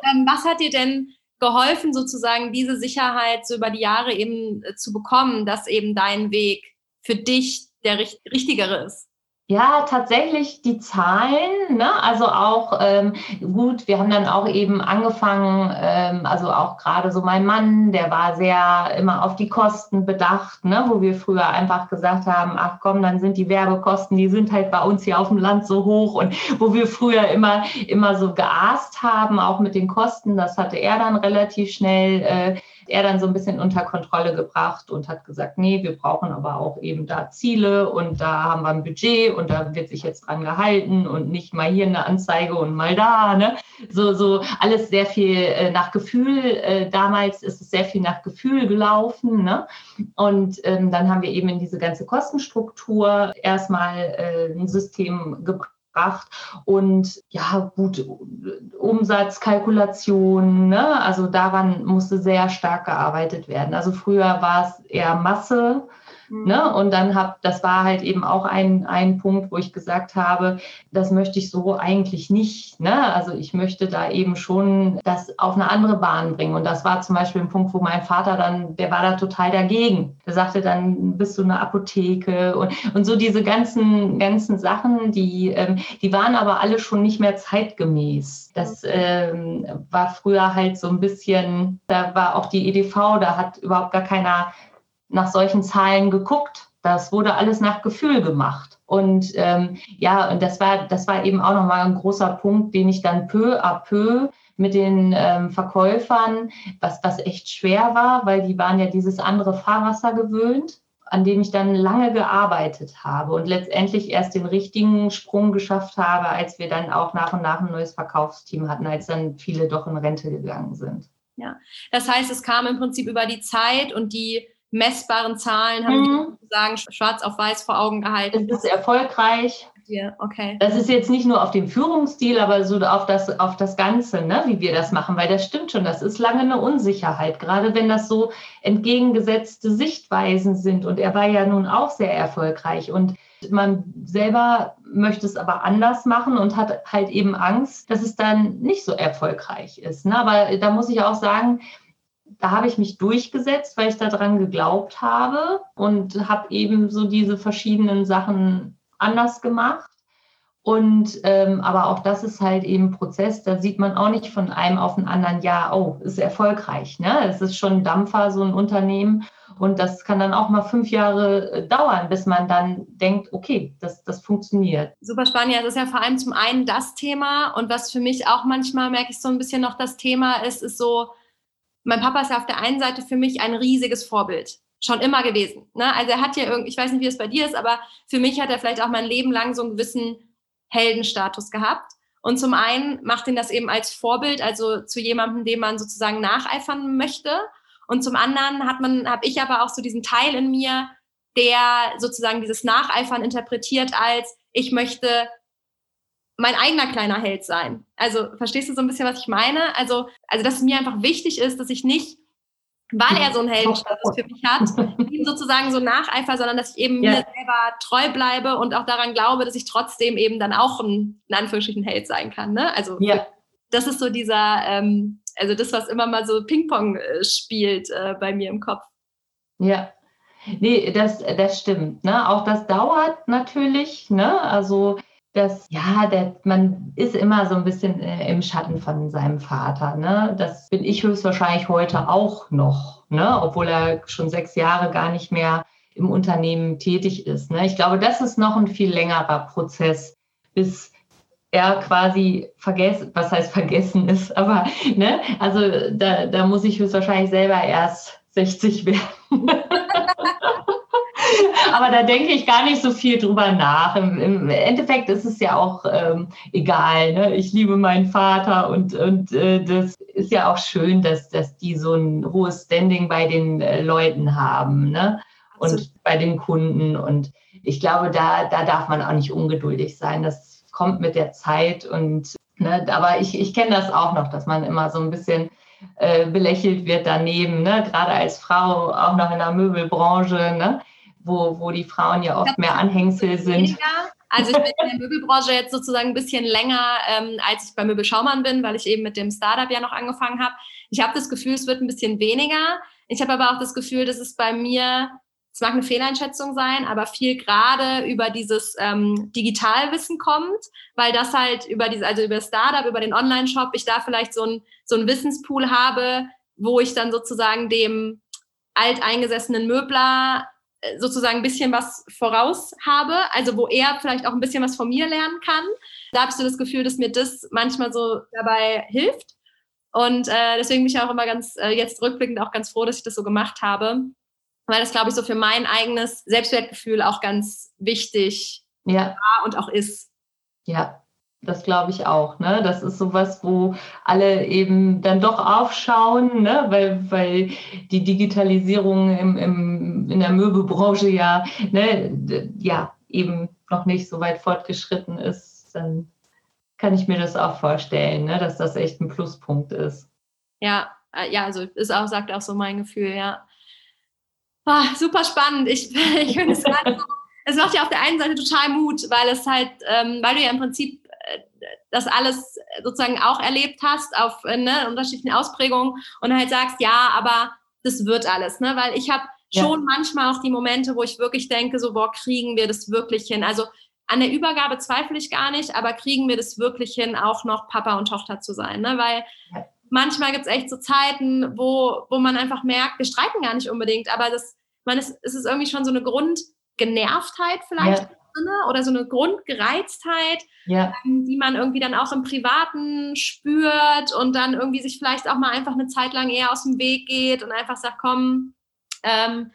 Ähm, was hat dir denn geholfen, sozusagen diese Sicherheit so über die Jahre eben äh, zu bekommen, dass eben dein Weg für dich der richtigere ist? Ja, tatsächlich die Zahlen, ne? also auch ähm, gut, wir haben dann auch eben angefangen, ähm, also auch gerade so mein Mann, der war sehr immer auf die Kosten bedacht, ne? wo wir früher einfach gesagt haben, ach komm, dann sind die Werbekosten, die sind halt bei uns hier auf dem Land so hoch und wo wir früher immer, immer so geaßt haben, auch mit den Kosten, das hatte er dann relativ schnell äh, er dann so ein bisschen unter Kontrolle gebracht und hat gesagt, nee, wir brauchen aber auch eben da Ziele und da haben wir ein Budget und da wird sich jetzt dran gehalten und nicht mal hier eine Anzeige und mal da. Ne? So, so alles sehr viel äh, nach Gefühl. Äh, damals ist es sehr viel nach Gefühl gelaufen. Ne? Und ähm, dann haben wir eben in diese ganze Kostenstruktur erstmal äh, ein System gebracht gebracht. Und ja, gut, Umsatzkalkulation, ne? also daran musste sehr stark gearbeitet werden. Also früher war es eher Masse Ne? Mhm. Und dann habe, das war halt eben auch ein, ein Punkt, wo ich gesagt habe, das möchte ich so eigentlich nicht. Ne? Also ich möchte da eben schon das auf eine andere Bahn bringen. Und das war zum Beispiel ein Punkt, wo mein Vater dann, der war da total dagegen. Der sagte dann, bist du eine Apotheke und, und so diese ganzen, ganzen Sachen, die, ähm, die waren aber alle schon nicht mehr zeitgemäß. Das ähm, war früher halt so ein bisschen, da war auch die EDV, da hat überhaupt gar keiner nach solchen Zahlen geguckt. Das wurde alles nach Gefühl gemacht. Und ähm, ja, und das war, das war eben auch nochmal ein großer Punkt, den ich dann peu à peu mit den ähm, Verkäufern, was, was echt schwer war, weil die waren ja dieses andere Fahrwasser gewöhnt, an dem ich dann lange gearbeitet habe und letztendlich erst den richtigen Sprung geschafft habe, als wir dann auch nach und nach ein neues Verkaufsteam hatten, als dann viele doch in Rente gegangen sind. Ja, das heißt, es kam im Prinzip über die Zeit und die messbaren Zahlen haben mhm. die sagen schwarz auf weiß vor Augen gehalten. Es ist erfolgreich. Okay. Das ist jetzt nicht nur auf den Führungsstil, aber so auf das, auf das Ganze, ne, wie wir das machen, weil das stimmt schon, das ist lange eine Unsicherheit, gerade wenn das so entgegengesetzte Sichtweisen sind. Und er war ja nun auch sehr erfolgreich und man selber möchte es aber anders machen und hat halt eben Angst, dass es dann nicht so erfolgreich ist. Ne? Aber da muss ich auch sagen, da habe ich mich durchgesetzt, weil ich daran geglaubt habe und habe eben so diese verschiedenen Sachen anders gemacht. Und ähm, aber auch das ist halt eben Prozess, da sieht man auch nicht von einem auf den anderen, ja, oh, ist erfolgreich. Ne? Es ist schon ein Dampfer, so ein Unternehmen. Und das kann dann auch mal fünf Jahre äh, dauern, bis man dann denkt, okay, das, das funktioniert. Super spannend. Ja, das ist ja vor allem zum einen das Thema. Und was für mich auch manchmal, merke ich so ein bisschen noch das Thema ist, ist so, mein Papa ist ja auf der einen Seite für mich ein riesiges Vorbild. Schon immer gewesen. Ne? Also er hat ja irgendwie, ich weiß nicht, wie es bei dir ist, aber für mich hat er vielleicht auch mein Leben lang so einen gewissen Heldenstatus gehabt. Und zum einen macht ihn das eben als Vorbild, also zu jemandem, dem man sozusagen nacheifern möchte. Und zum anderen hat man, habe ich aber auch so diesen Teil in mir, der sozusagen dieses Nacheifern interpretiert als, ich möchte mein eigener kleiner Held sein. Also verstehst du so ein bisschen, was ich meine? Also, also dass es mir einfach wichtig ist, dass ich nicht, weil er so einen Heldenstatus für mich hat, [LAUGHS] ihm sozusagen so nacheifer, sondern dass ich eben ja. mir selber treu bleibe und auch daran glaube, dass ich trotzdem eben dann auch ein, in Anführungsstrichen, Held sein kann. Ne? Also ja. das ist so dieser, ähm, also das, was immer mal so Ping-Pong äh, spielt äh, bei mir im Kopf. Ja. Nee, das, das stimmt. Ne? Auch das dauert natürlich. Ne? Also das, ja, der, man ist immer so ein bisschen äh, im Schatten von seinem Vater. Ne? Das bin ich höchstwahrscheinlich heute auch noch, ne? obwohl er schon sechs Jahre gar nicht mehr im Unternehmen tätig ist. Ne? Ich glaube, das ist noch ein viel längerer Prozess, bis er quasi vergessen, was heißt vergessen ist, [LAUGHS] aber ne, also da, da muss ich höchstwahrscheinlich selber erst 60 werden. aber da denke ich gar nicht so viel drüber nach. Im, im Endeffekt ist es ja auch ähm, egal. Ne? Ich liebe meinen Vater und, und äh, das ist ja auch schön, dass, dass die so ein hohes Standing bei den äh, Leuten haben ne? und also, bei den Kunden. Und ich glaube, da, da darf man auch nicht ungeduldig sein. Das kommt mit der Zeit. Und ne? aber ich, ich kenne das auch noch, dass man immer so ein bisschen äh, belächelt wird daneben, ne? gerade als Frau, auch noch in der Möbelbranche. Ne? wo, wo die Frauen ja oft mehr Anhängsel sind. Also ich bin in der Möbelbranche jetzt sozusagen ein bisschen länger, ähm, als ich bei Möbel Schaumann bin, weil ich eben mit dem Startup ja noch angefangen habe. Ich habe das Gefühl, es wird ein bisschen weniger. Ich habe aber auch das Gefühl, dass es bei mir, es mag eine Fehleinschätzung sein, aber viel gerade über dieses ähm, Digitalwissen kommt, weil das halt über diese, also über Startup, über den Online-Shop, ich da vielleicht so ein, so ein Wissenspool habe, wo ich dann sozusagen dem alteingesessenen Möbler äh, sozusagen ein bisschen was voraus habe, also wo er vielleicht auch ein bisschen was von mir lernen kann. Da habe ich so das Gefühl, dass mir das manchmal so dabei hilft. Und äh, deswegen bin ich auch immer ganz, äh, jetzt rückblickend auch ganz froh, dass ich das so gemacht habe, weil das, glaube ich, so für mein eigenes Selbstwertgefühl auch ganz wichtig ja. war und auch ist. Ja, das glaube ich auch. Ne? Das ist sowas, wo alle eben dann doch aufschauen, ne? weil, weil die Digitalisierung im, im, in der Möbelbranche ja, ne, ja eben noch nicht so weit fortgeschritten ist. Dann kann ich mir das auch vorstellen, ne? dass das echt ein Pluspunkt ist. Ja, äh, ja, also ist auch, sagt auch so mein Gefühl, ja. Oh, super spannend. Ich, [LAUGHS] ich finde es gerade so es macht ja auf der einen Seite total Mut, weil es halt, ähm, weil du ja im Prinzip das alles sozusagen auch erlebt hast auf äh, ne, unterschiedlichen Ausprägungen und halt sagst, ja, aber das wird alles, ne? Weil ich habe ja. schon manchmal auch die Momente, wo ich wirklich denke, so, boah, kriegen wir das wirklich hin? Also an der Übergabe zweifle ich gar nicht, aber kriegen wir das wirklich hin, auch noch Papa und Tochter zu sein? Ne? Weil manchmal gibt es echt so Zeiten, wo, wo man einfach merkt, wir streiten gar nicht unbedingt, aber das, ist, es ist irgendwie schon so eine Grundgenervtheit vielleicht. Ja oder so eine Grundgereiztheit, ja. ähm, die man irgendwie dann auch im Privaten spürt und dann irgendwie sich vielleicht auch mal einfach eine Zeit lang eher aus dem Weg geht und einfach sagt, komm, ähm,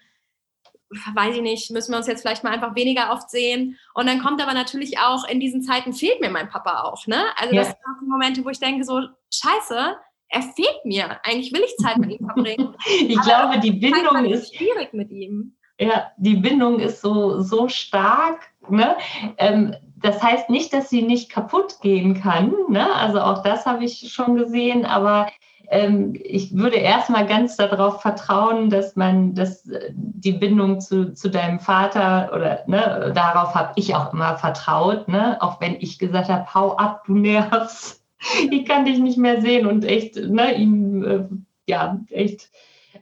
weiß ich nicht, müssen wir uns jetzt vielleicht mal einfach weniger oft sehen. Und dann kommt aber natürlich auch, in diesen Zeiten fehlt mir mein Papa auch. Ne? Also ja. das sind auch die Momente, wo ich denke, so, scheiße, er fehlt mir. Eigentlich will ich Zeit mit ihm verbringen. [LAUGHS] ich glaube, die Bindung ist schwierig mit ihm. Ja, die Bindung ist so, so stark. Ne? Ähm, das heißt nicht, dass sie nicht kaputt gehen kann. Ne? Also auch das habe ich schon gesehen, aber ähm, ich würde erstmal ganz darauf vertrauen, dass man dass die Bindung zu, zu deinem Vater oder ne, darauf habe ich auch immer vertraut, ne? auch wenn ich gesagt habe, hau ab, du nervst, [LAUGHS] ich kann dich nicht mehr sehen und echt, ne, ihn, äh, ja, echt.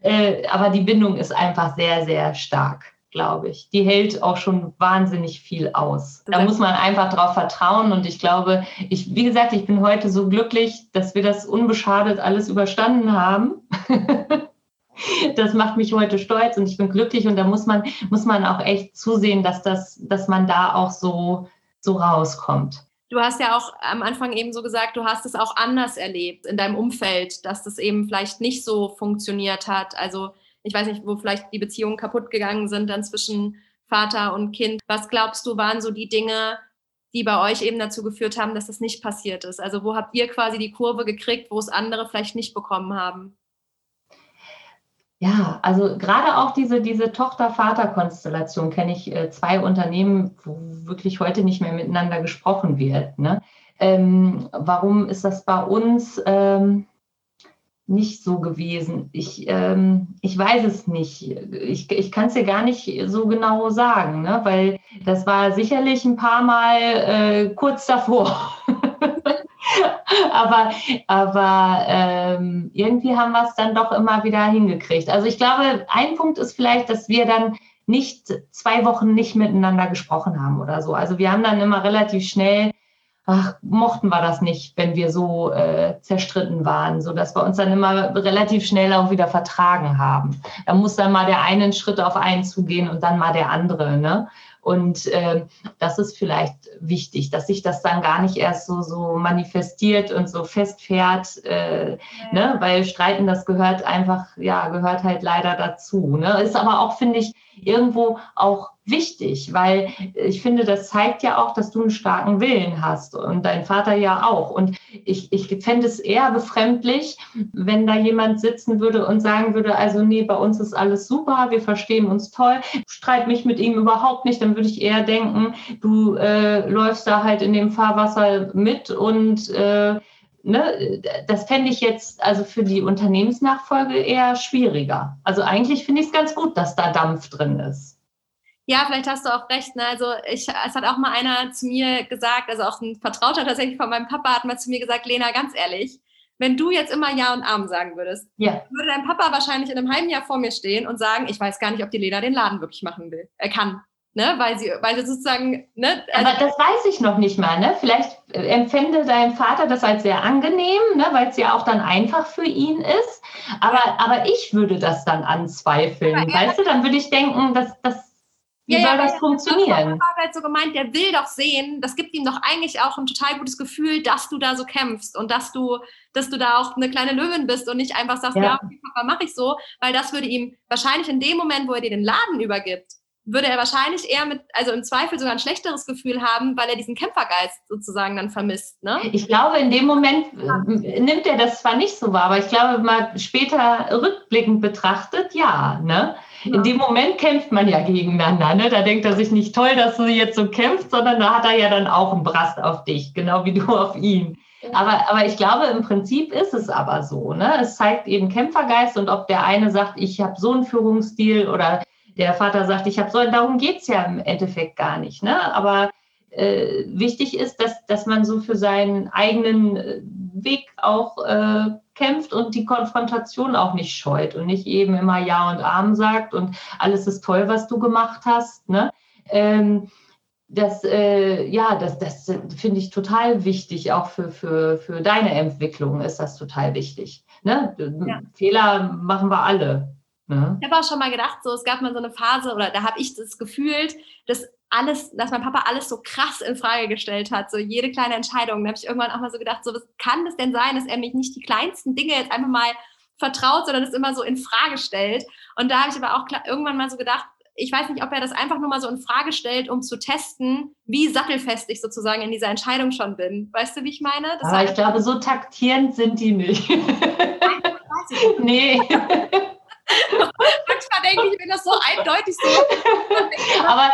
Äh, aber die Bindung ist einfach sehr, sehr stark glaube ich. Die hält auch schon wahnsinnig viel aus. Da muss man einfach drauf vertrauen und ich glaube, ich, wie gesagt, ich bin heute so glücklich, dass wir das unbeschadet alles überstanden haben. [LAUGHS] das macht mich heute stolz und ich bin glücklich und da muss man, muss man auch echt zusehen, dass das, dass man da auch so, so rauskommt. Du hast ja auch am Anfang eben so gesagt, du hast es auch anders erlebt in deinem Umfeld, dass das eben vielleicht nicht so funktioniert hat. Also ich weiß nicht, wo vielleicht die Beziehungen kaputt gegangen sind dann zwischen Vater und Kind. Was glaubst du, waren so die Dinge, die bei euch eben dazu geführt haben, dass das nicht passiert ist? Also wo habt ihr quasi die Kurve gekriegt, wo es andere vielleicht nicht bekommen haben? Ja, also gerade auch diese, diese Tochter-Vater-Konstellation kenne ich äh, zwei Unternehmen, wo wirklich heute nicht mehr miteinander gesprochen wird. Ne? Ähm, warum ist das bei uns? Ähm, nicht so gewesen? Ich, ähm, ich weiß es nicht. Ich, ich kann es dir gar nicht so genau sagen, ne? weil das war sicherlich ein paar Mal äh, kurz davor. [LAUGHS] [LAUGHS] aber aber ähm, irgendwie haben wir es dann doch immer wieder hingekriegt. Also ich glaube, ein Punkt ist vielleicht, dass wir dann nicht zwei Wochen nicht miteinander gesprochen haben oder so. Also wir haben dann immer relativ schnell ach, mochten wir das nicht, wenn wir so äh, zerstritten waren, so dass wir uns dann immer relativ schnell auch wieder vertragen haben. Da muss dann mal der einen Schritt auf einen zugehen und dann mal der andere, ne? Und äh, das ist vielleicht wichtig, dass sich das dann gar nicht erst so, so manifestiert und so festfährt, äh, ja. ne? weil Streiten, das gehört einfach, ja, gehört halt leider dazu. Ne? Ist aber auch, finde ich, irgendwo auch wichtig, weil ich finde, das zeigt ja auch, dass du einen starken Willen hast und dein Vater ja auch. Und ich, ich fände es eher befremdlich, wenn da jemand sitzen würde und sagen würde, also nee, bei uns ist alles super, wir verstehen uns toll, streit mich mit ihm überhaupt nicht, dann würde ich eher denken, du äh, läufst da halt in dem Fahrwasser mit und äh, Ne, das fände ich jetzt also für die Unternehmensnachfolge eher schwieriger. Also eigentlich finde ich es ganz gut, dass da Dampf drin ist. Ja, vielleicht hast du auch recht. Ne? Also ich, es hat auch mal einer zu mir gesagt, also auch ein Vertrauter tatsächlich von meinem Papa hat mal zu mir gesagt, Lena, ganz ehrlich, wenn du jetzt immer Ja und Arm sagen würdest, ja. würde dein Papa wahrscheinlich in einem halben Jahr vor mir stehen und sagen, ich weiß gar nicht, ob die Lena den Laden wirklich machen will. Er kann. Ne, weil sie, weil sie sozusagen, ne, also Aber das weiß ich noch nicht mal, ne? Vielleicht empfände dein Vater das als sehr angenehm, ne, weil es ja auch dann einfach für ihn ist. Aber, aber ich würde das dann anzweifeln. Weißt du, dann würde ich denken, dass das wie ja, soll ja, das funktionieren? Ich halt so gemeint, der will doch sehen, das gibt ihm doch eigentlich auch ein total gutes Gefühl, dass du da so kämpfst und dass du, dass du da auch eine kleine Löwin bist und nicht einfach sagst, ja, ja okay, Papa, mache ich so, weil das würde ihm wahrscheinlich in dem Moment, wo er dir den Laden übergibt, würde er wahrscheinlich eher mit, also im Zweifel sogar ein schlechteres Gefühl haben, weil er diesen Kämpfergeist sozusagen dann vermisst. Ne? Ich glaube, in dem Moment äh, nimmt er das zwar nicht so wahr, aber ich glaube, mal später rückblickend betrachtet, ja. Ne? Ja. In dem Moment kämpft man ja gegeneinander. Ne? Da denkt er sich nicht toll, dass du jetzt so kämpfst, sondern da hat er ja dann auch einen Brast auf dich, genau wie du auf ihn. Aber, aber ich glaube, im Prinzip ist es aber so. Ne? Es zeigt eben Kämpfergeist und ob der eine sagt, ich habe so einen Führungsstil oder der Vater sagt, ich habe so, darum geht es ja im Endeffekt gar nicht. Ne? Aber äh, wichtig ist, dass, dass man so für seinen eigenen äh, Weg auch äh, kämpft und die Konfrontation auch nicht scheut und nicht eben immer Ja und Arm sagt und alles ist toll, was du gemacht hast. Ne? Ähm, das, äh, ja, das, das finde ich total wichtig, auch für, für, für deine Entwicklung ist das total wichtig. Ne? Ja. Fehler machen wir alle. Ne? Ich habe auch schon mal gedacht, so es gab mal so eine Phase, oder da habe ich das gefühlt, dass alles, dass mein Papa alles so krass in Frage gestellt hat, so jede kleine Entscheidung. Da habe ich irgendwann auch mal so gedacht, so was kann das denn sein, dass er mich nicht die kleinsten Dinge jetzt einfach mal vertraut, sondern das immer so in Frage stellt. Und da habe ich aber auch irgendwann mal so gedacht, ich weiß nicht, ob er das einfach nur mal so in Frage stellt, um zu testen, wie sattelfest ich sozusagen in dieser Entscheidung schon bin. Weißt du, wie ich meine? Das aber ich glaube, so taktierend sind die nicht. Nein, [LAUGHS] nee. Manchmal denke ich, wenn das so eindeutig so. aber,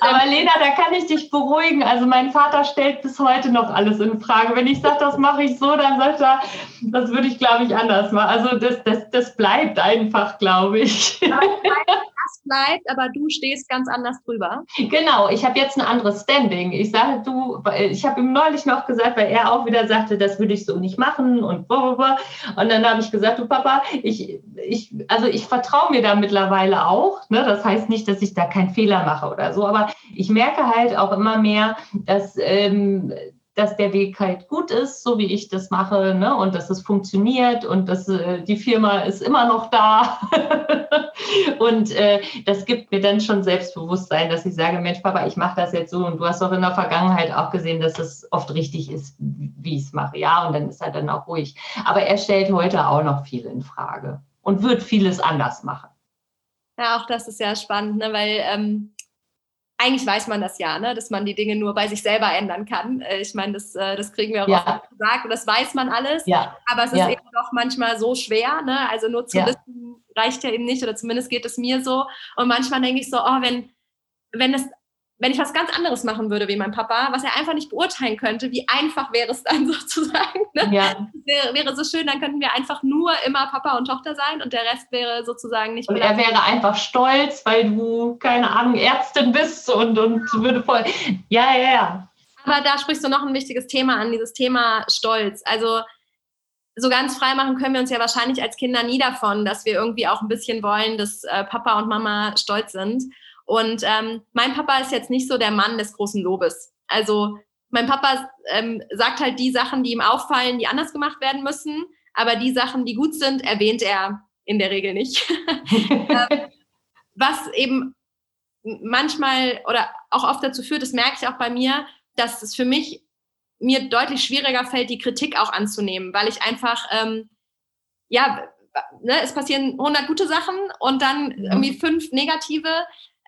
aber Lena, da kann ich dich beruhigen. Also mein Vater stellt bis heute noch alles in Frage. Wenn ich sage, das mache ich so, dann sagt er, das würde ich, glaube ich, anders machen. Also das, das, das bleibt einfach, glaube ich. Ja, das bleibt, aber du stehst ganz anders drüber. Genau, ich habe jetzt ein anderes Standing. Ich sage, du, ich habe ihm neulich noch gesagt, weil er auch wieder sagte, das würde ich so nicht machen und blablabla. Und dann habe ich gesagt, du Papa, ich, ich, also ich vertraue mir da mittlerweile auch. Ne? Das heißt nicht, dass ich da keinen Fehler mache oder so, aber ich merke halt auch immer mehr, dass ähm, dass der Weg halt gut ist, so wie ich das mache, ne? und dass es funktioniert und dass äh, die Firma ist immer noch da. [LAUGHS] und äh, das gibt mir dann schon Selbstbewusstsein, dass ich sage, Mensch, Papa, ich mache das jetzt so. Und du hast auch in der Vergangenheit auch gesehen, dass es oft richtig ist, wie ich es mache. Ja, und dann ist er dann auch ruhig. Aber er stellt heute auch noch viel in Frage und wird vieles anders machen. Ja, auch das ist ja spannend, ne? weil ähm eigentlich weiß man das ja, ne? dass man die Dinge nur bei sich selber ändern kann. Äh, ich meine, das, äh, das kriegen wir auch ja. oft gesagt und das weiß man alles. Ja. Aber es ist ja. eben doch manchmal so schwer. Ne? Also nur zu wissen reicht ja eben nicht oder zumindest geht es mir so. Und manchmal denke ich so, oh, wenn, wenn das wenn ich was ganz anderes machen würde wie mein Papa, was er einfach nicht beurteilen könnte, wie einfach wäre es dann [LAUGHS] sozusagen? Ne? Ja. Wäre, wäre so schön, dann könnten wir einfach nur immer Papa und Tochter sein und der Rest wäre sozusagen nicht. Und er wäre einfach stolz, weil du, keine Ahnung, Ärztin bist und, und würde voll. Ja, ja, ja. Aber da sprichst du noch ein wichtiges Thema an, dieses Thema Stolz. Also so ganz frei machen können wir uns ja wahrscheinlich als Kinder nie davon, dass wir irgendwie auch ein bisschen wollen, dass äh, Papa und Mama stolz sind. Und ähm, mein Papa ist jetzt nicht so der Mann des großen Lobes. Also mein Papa ähm, sagt halt die Sachen, die ihm auffallen, die anders gemacht werden müssen. Aber die Sachen, die gut sind, erwähnt er in der Regel nicht. [LAUGHS] ähm, was eben manchmal oder auch oft dazu führt, das merke ich auch bei mir, dass es für mich mir deutlich schwieriger fällt, die Kritik auch anzunehmen, weil ich einfach, ähm, ja, ne, es passieren 100 gute Sachen und dann irgendwie fünf negative.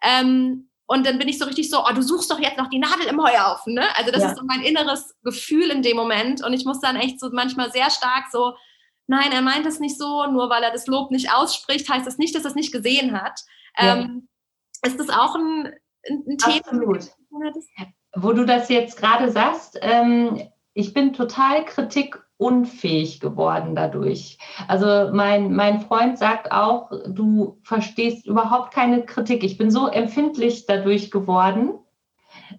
Ähm, und dann bin ich so richtig so, oh, du suchst doch jetzt noch die Nadel im Heuhaufen. Ne? Also das ja. ist so mein inneres Gefühl in dem Moment. Und ich muss dann echt so manchmal sehr stark so, nein, er meint es nicht so, nur weil er das Lob nicht ausspricht, heißt das nicht, dass er es nicht gesehen hat. Ja. Ähm, ist das auch ein, ein Thema? Wo du das jetzt gerade sagst, ähm, ich bin total kritik unfähig geworden dadurch. Also mein, mein Freund sagt auch, du verstehst überhaupt keine Kritik. Ich bin so empfindlich dadurch geworden.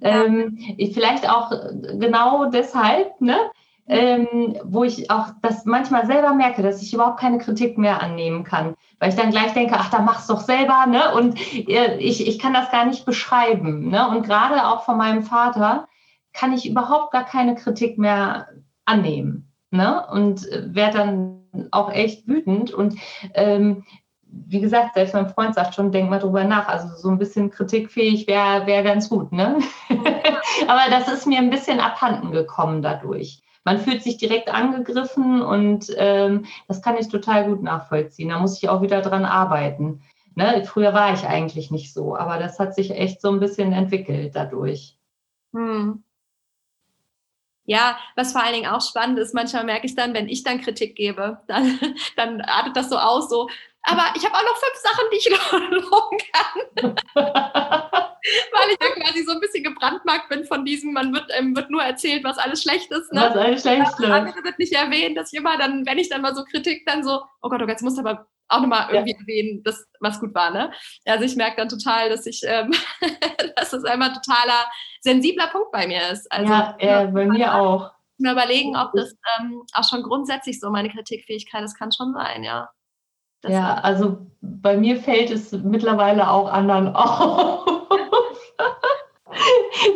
Ja. Ähm, ich, vielleicht auch genau deshalb, ne? Ähm, wo ich auch das manchmal selber merke, dass ich überhaupt keine Kritik mehr annehmen kann, weil ich dann gleich denke, ach, da mach's doch selber, ne? Und äh, ich, ich kann das gar nicht beschreiben, ne? Und gerade auch von meinem Vater kann ich überhaupt gar keine Kritik mehr annehmen ne? und äh, werde dann auch echt wütend. Und ähm, wie gesagt, selbst mein Freund sagt schon, denk mal drüber nach. Also so ein bisschen kritikfähig wäre wär ganz gut. Ne? [LAUGHS] Aber das ist mir ein bisschen abhanden gekommen dadurch. Man fühlt sich direkt angegriffen und ähm, das kann ich total gut nachvollziehen. Da muss ich auch wieder dran arbeiten. Ne? Früher war ich eigentlich nicht so, aber das hat sich echt so ein bisschen entwickelt dadurch. Hm. Ja, was vor allen Dingen auch spannend ist, manchmal merke ich dann, wenn ich dann Kritik gebe, dann, [LAUGHS] dann artet das so aus, so, aber ich habe auch noch fünf Sachen, die ich [LAUGHS] loben kann. [LAUGHS] Ich so ein bisschen gebrandmarkt bin von diesem, man wird, ähm, wird nur erzählt, was alles schlecht ist. Ne? Was alles schlecht ist. Andere wird nicht erwähnt, dass ich immer dann, wenn ich dann mal so Kritik, dann so, oh Gott, oh Gott, jetzt musst du aber auch nochmal irgendwie ja. erwähnen, dass, was gut war. Ne? Also ich merke dann total, dass ich, ähm, [LAUGHS] dass das einmal totaler sensibler Punkt bei mir ist. Also, ja, ja bei mir auch. Mir überlegen, ob das ähm, auch schon grundsätzlich so meine Kritikfähigkeit, das kann schon sein, ja. Das ja, also bei mir fällt es mittlerweile auch anderen [LAUGHS] auf.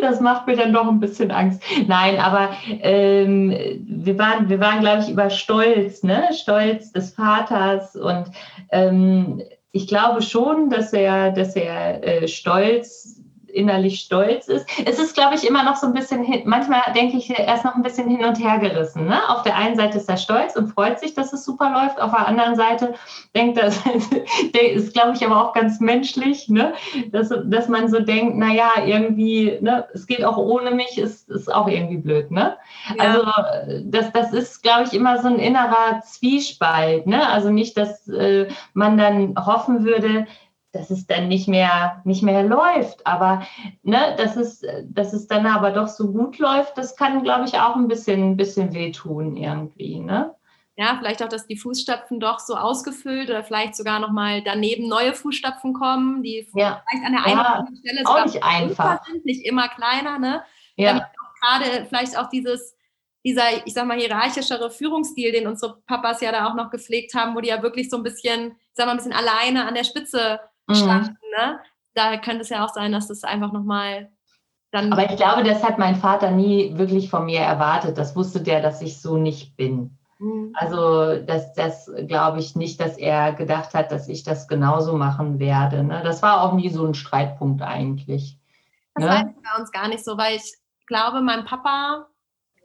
Das macht mir dann doch ein bisschen Angst. Nein, aber ähm, wir waren, wir waren, glaube ich, über Stolz, ne? Stolz des Vaters und ähm, ich glaube schon, dass er, dass er äh, stolz innerlich stolz ist. Es ist, glaube ich, immer noch so ein bisschen, hin, manchmal denke ich, er ist noch ein bisschen hin und her gerissen. Ne? Auf der einen Seite ist er stolz und freut sich, dass es super läuft. Auf der anderen Seite denkt er, [LAUGHS] der ist, glaube ich, aber auch ganz menschlich, ne? dass, dass man so denkt, naja, irgendwie, ne, es geht auch ohne mich, ist, ist auch irgendwie blöd. Ne? Ja. Also das, das ist, glaube ich, immer so ein innerer Zwiespalt. Ne? Also nicht, dass äh, man dann hoffen würde, dass es dann nicht mehr, nicht mehr läuft. Aber ne, dass, es, dass es dann aber doch so gut läuft, das kann, glaube ich, auch ein bisschen, bisschen wehtun irgendwie. Ne? Ja, vielleicht auch, dass die Fußstapfen doch so ausgefüllt oder vielleicht sogar nochmal daneben neue Fußstapfen kommen, die ja. vielleicht an der einen ja, Stelle auch nicht einfach. sind, nicht immer kleiner. Ne? Ja. Gerade vielleicht auch dieses, dieser, ich sag mal, hierarchischere Führungsstil, den unsere Papas ja da auch noch gepflegt haben, wo die ja wirklich so ein bisschen, ich sag mal, ein bisschen alleine an der Spitze. Standen. Ne? Da könnte es ja auch sein, dass das einfach nochmal dann. Aber ich glaube, das hat mein Vater nie wirklich von mir erwartet. Das wusste der, dass ich so nicht bin. Mhm. Also das, das glaube ich nicht, dass er gedacht hat, dass ich das genauso machen werde. Ne? Das war auch nie so ein Streitpunkt eigentlich. Das ne? weiß ich bei uns gar nicht so, weil ich glaube, mein Papa,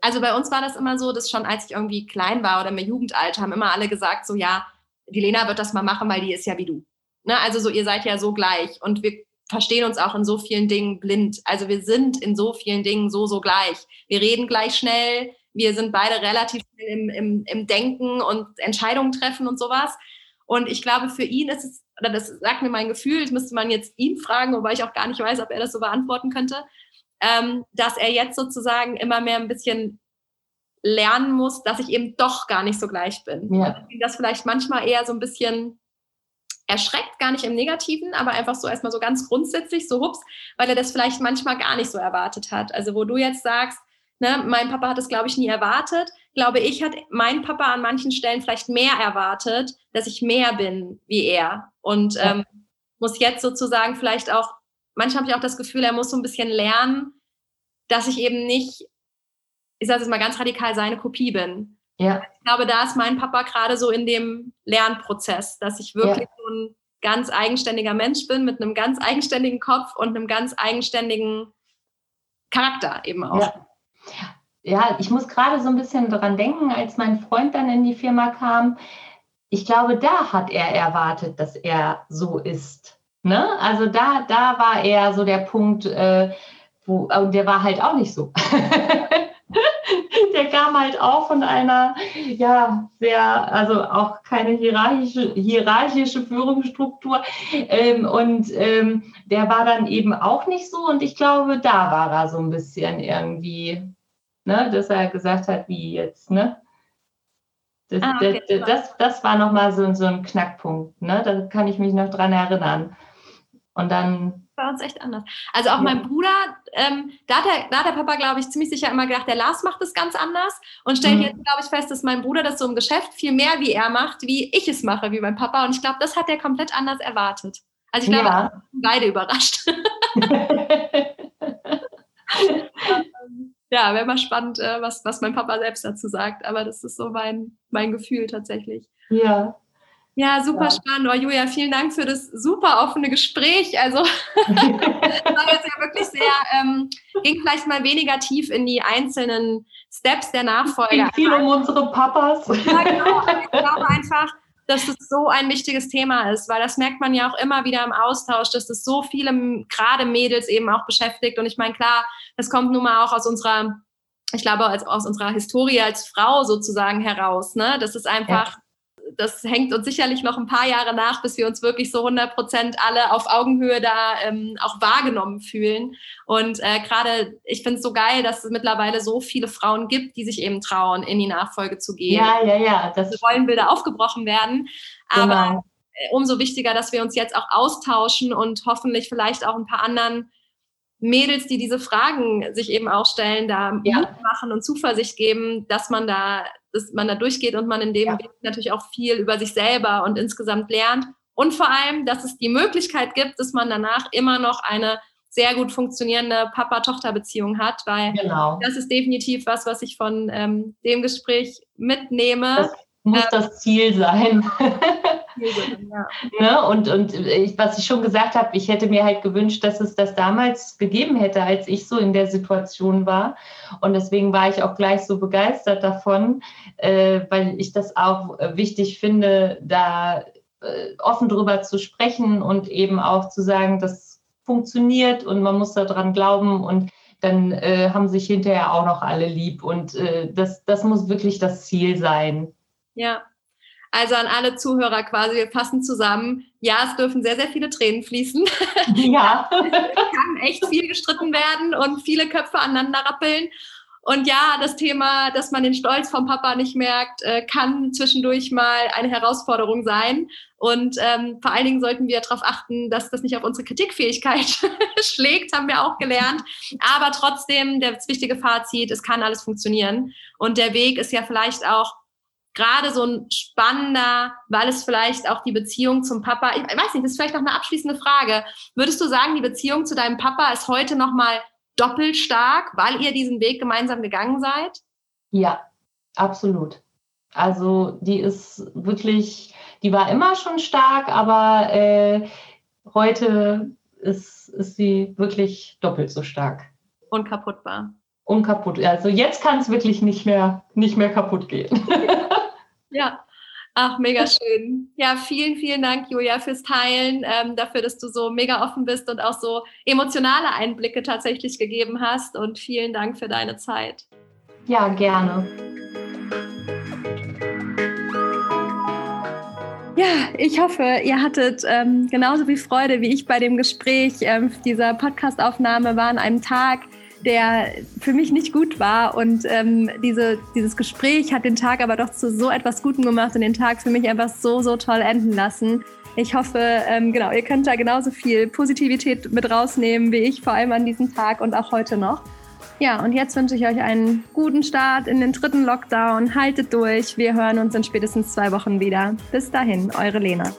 also bei uns war das immer so, dass schon als ich irgendwie klein war oder im Jugendalter, haben immer alle gesagt, so ja, die Lena wird das mal machen, weil die ist ja wie du. Ne? Also so, ihr seid ja so gleich und wir verstehen uns auch in so vielen Dingen blind. Also wir sind in so vielen Dingen so, so gleich. Wir reden gleich schnell, wir sind beide relativ schnell im, im, im Denken und Entscheidungen treffen und sowas. Und ich glaube, für ihn ist es, oder das sagt mir mein Gefühl, das müsste man jetzt ihn fragen, wobei ich auch gar nicht weiß, ob er das so beantworten könnte, ähm, dass er jetzt sozusagen immer mehr ein bisschen lernen muss, dass ich eben doch gar nicht so gleich bin. Ja. Das vielleicht manchmal eher so ein bisschen erschreckt, gar nicht im Negativen, aber einfach so erstmal so ganz grundsätzlich, so hups, weil er das vielleicht manchmal gar nicht so erwartet hat. Also wo du jetzt sagst, ne, mein Papa hat es, glaube ich, nie erwartet, glaube ich, hat mein Papa an manchen Stellen vielleicht mehr erwartet, dass ich mehr bin wie er. Und ja. ähm, muss jetzt sozusagen vielleicht auch, manchmal habe ich auch das Gefühl, er muss so ein bisschen lernen, dass ich eben nicht, ich sage es mal ganz radikal, seine Kopie bin. Ja. Ich glaube, da ist mein Papa gerade so in dem Lernprozess, dass ich wirklich ja. so ein ganz eigenständiger Mensch bin mit einem ganz eigenständigen Kopf und einem ganz eigenständigen Charakter eben auch. Ja, ja ich muss gerade so ein bisschen daran denken, als mein Freund dann in die Firma kam. Ich glaube, da hat er erwartet, dass er so ist. Ne? Also da, da war er so der Punkt, äh, wo, und der war halt auch nicht so. [LAUGHS] der kam halt auch von einer, ja, sehr, also auch keine hierarchische, hierarchische Führungsstruktur. Ähm, und ähm, der war dann eben auch nicht so. Und ich glaube, da war er so ein bisschen irgendwie, ne, dass er gesagt hat, wie jetzt, ne? Das, ah, okay. das, das, das war nochmal so, so ein Knackpunkt, ne? Da kann ich mich noch dran erinnern. Und dann bei uns echt anders. Also auch ja. mein Bruder, ähm, da, hat der, da hat der Papa, glaube ich, ziemlich sicher immer gedacht, der Lars macht es ganz anders und stellt mhm. jetzt, glaube ich, fest, dass mein Bruder das so im Geschäft viel mehr wie er macht, wie ich es mache, wie mein Papa. Und ich glaube, das hat er komplett anders erwartet. Also ich glaube, ja. beide überrascht. [LAUGHS] ja, wäre mal spannend, äh, was, was mein Papa selbst dazu sagt. Aber das ist so mein, mein Gefühl tatsächlich. Ja, ja, super ja. spannend. Oh, Julia, vielen Dank für das super offene Gespräch. Also, [LAUGHS] das war jetzt ja wirklich sehr, ähm, ging vielleicht mal weniger tief in die einzelnen Steps der Nachfolge. Es ging viel um unsere Papas. Ja, genau. Ich glaube einfach, dass es so ein wichtiges Thema ist, weil das merkt man ja auch immer wieder im Austausch, dass das so viele, gerade Mädels eben auch beschäftigt. Und ich meine, klar, das kommt nun mal auch aus unserer, ich glaube, als, aus unserer Historie als Frau sozusagen heraus. Ne? Das ist einfach. Ja das hängt uns sicherlich noch ein paar Jahre nach, bis wir uns wirklich so 100 Prozent alle auf Augenhöhe da ähm, auch wahrgenommen fühlen. Und äh, gerade, ich finde es so geil, dass es mittlerweile so viele Frauen gibt, die sich eben trauen, in die Nachfolge zu gehen. Ja, ja, ja. Das Dass Rollenbilder aufgebrochen werden. Aber genau. Umso wichtiger, dass wir uns jetzt auch austauschen und hoffentlich vielleicht auch ein paar anderen Mädels, die diese Fragen sich eben auch stellen, da ja. Mut machen und Zuversicht geben, dass man da dass man da durchgeht und man in dem ja. Weg natürlich auch viel über sich selber und insgesamt lernt. Und vor allem, dass es die Möglichkeit gibt, dass man danach immer noch eine sehr gut funktionierende Papa-Tochter-Beziehung hat, weil genau. das ist definitiv was, was ich von ähm, dem Gespräch mitnehme. Das muss ähm, das [LAUGHS] Ziel sein. ja. ne? Und, und ich, was ich schon gesagt habe, ich hätte mir halt gewünscht, dass es das damals gegeben hätte, als ich so in der Situation war. Und deswegen war ich auch gleich so begeistert davon, äh, weil ich das auch wichtig finde, da äh, offen drüber zu sprechen und eben auch zu sagen, das funktioniert und man muss daran glauben und dann äh, haben sich hinterher auch noch alle lieb. Und äh, das, das muss wirklich das Ziel sein. Ja, Also an alle Zuhörer quasi, wir fassen zusammen. Ja, es dürfen sehr, sehr viele Tränen fließen. [LAUGHS] Ja. es kann echt viel gestritten werden und viele Köpfe aneinander rappeln. Und ja, das Thema, dass man den Stolz vom Papa nicht merkt, äh, kann zwischendurch mal eine Herausforderung sein. Und ähm, vor allen Dingen sollten wir darauf achten, dass das nicht auf unsere Kritikfähigkeit [LAUGHS] schlägt, haben wir auch gelernt. Aber trotzdem, das wichtige Fazit, es kann alles funktionieren. Und der Weg ist ja vielleicht auch gerade so ein spannender, weil es vielleicht auch die Beziehung zum Papa, ich weiß nicht, das ist vielleicht noch eine abschließende Frage. Würdest du sagen, die Beziehung zu deinem Papa ist heute noch mal doppelt stark, weil ihr diesen Weg gemeinsam gegangen seid? Ja, absolut. Also die ist wirklich, die war immer schon stark, aber äh, heute ist, ist sie wirklich doppelt so stark. Unkaputtbar. Unkaputt. Also jetzt kann es wirklich nicht mehr, nicht mehr kaputt gehen. [LAUGHS] ja, Ach, mega schön. Ja, vielen, vielen Dank, Julia, fürs Teilen, ähm, dafür, dass du so mega offen bist und auch so emotionale Einblicke tatsächlich gegeben hast. Und vielen Dank für deine Zeit. Ja, gerne. Ja, ich hoffe, ihr hattet ähm, genauso viel Freude wie ich bei dem Gespräch ähm, dieser Podcastaufnahme war an einem Tag, der für mich nicht gut war. Und ähm, diese, dieses Gespräch hat den Tag aber doch zu so etwas Gutem gemacht und den Tag für mich einfach so, so toll enden lassen. Ich hoffe, ähm, genau, ihr könnt da genauso viel Positivität mit rausnehmen wie ich, vor allem an diesem Tag und auch heute noch. Ja, und jetzt wünsche ich euch einen guten Start in den dritten Lockdown. Haltet durch. Wir hören uns in spätestens zwei Wochen wieder. Bis dahin, eure Lena.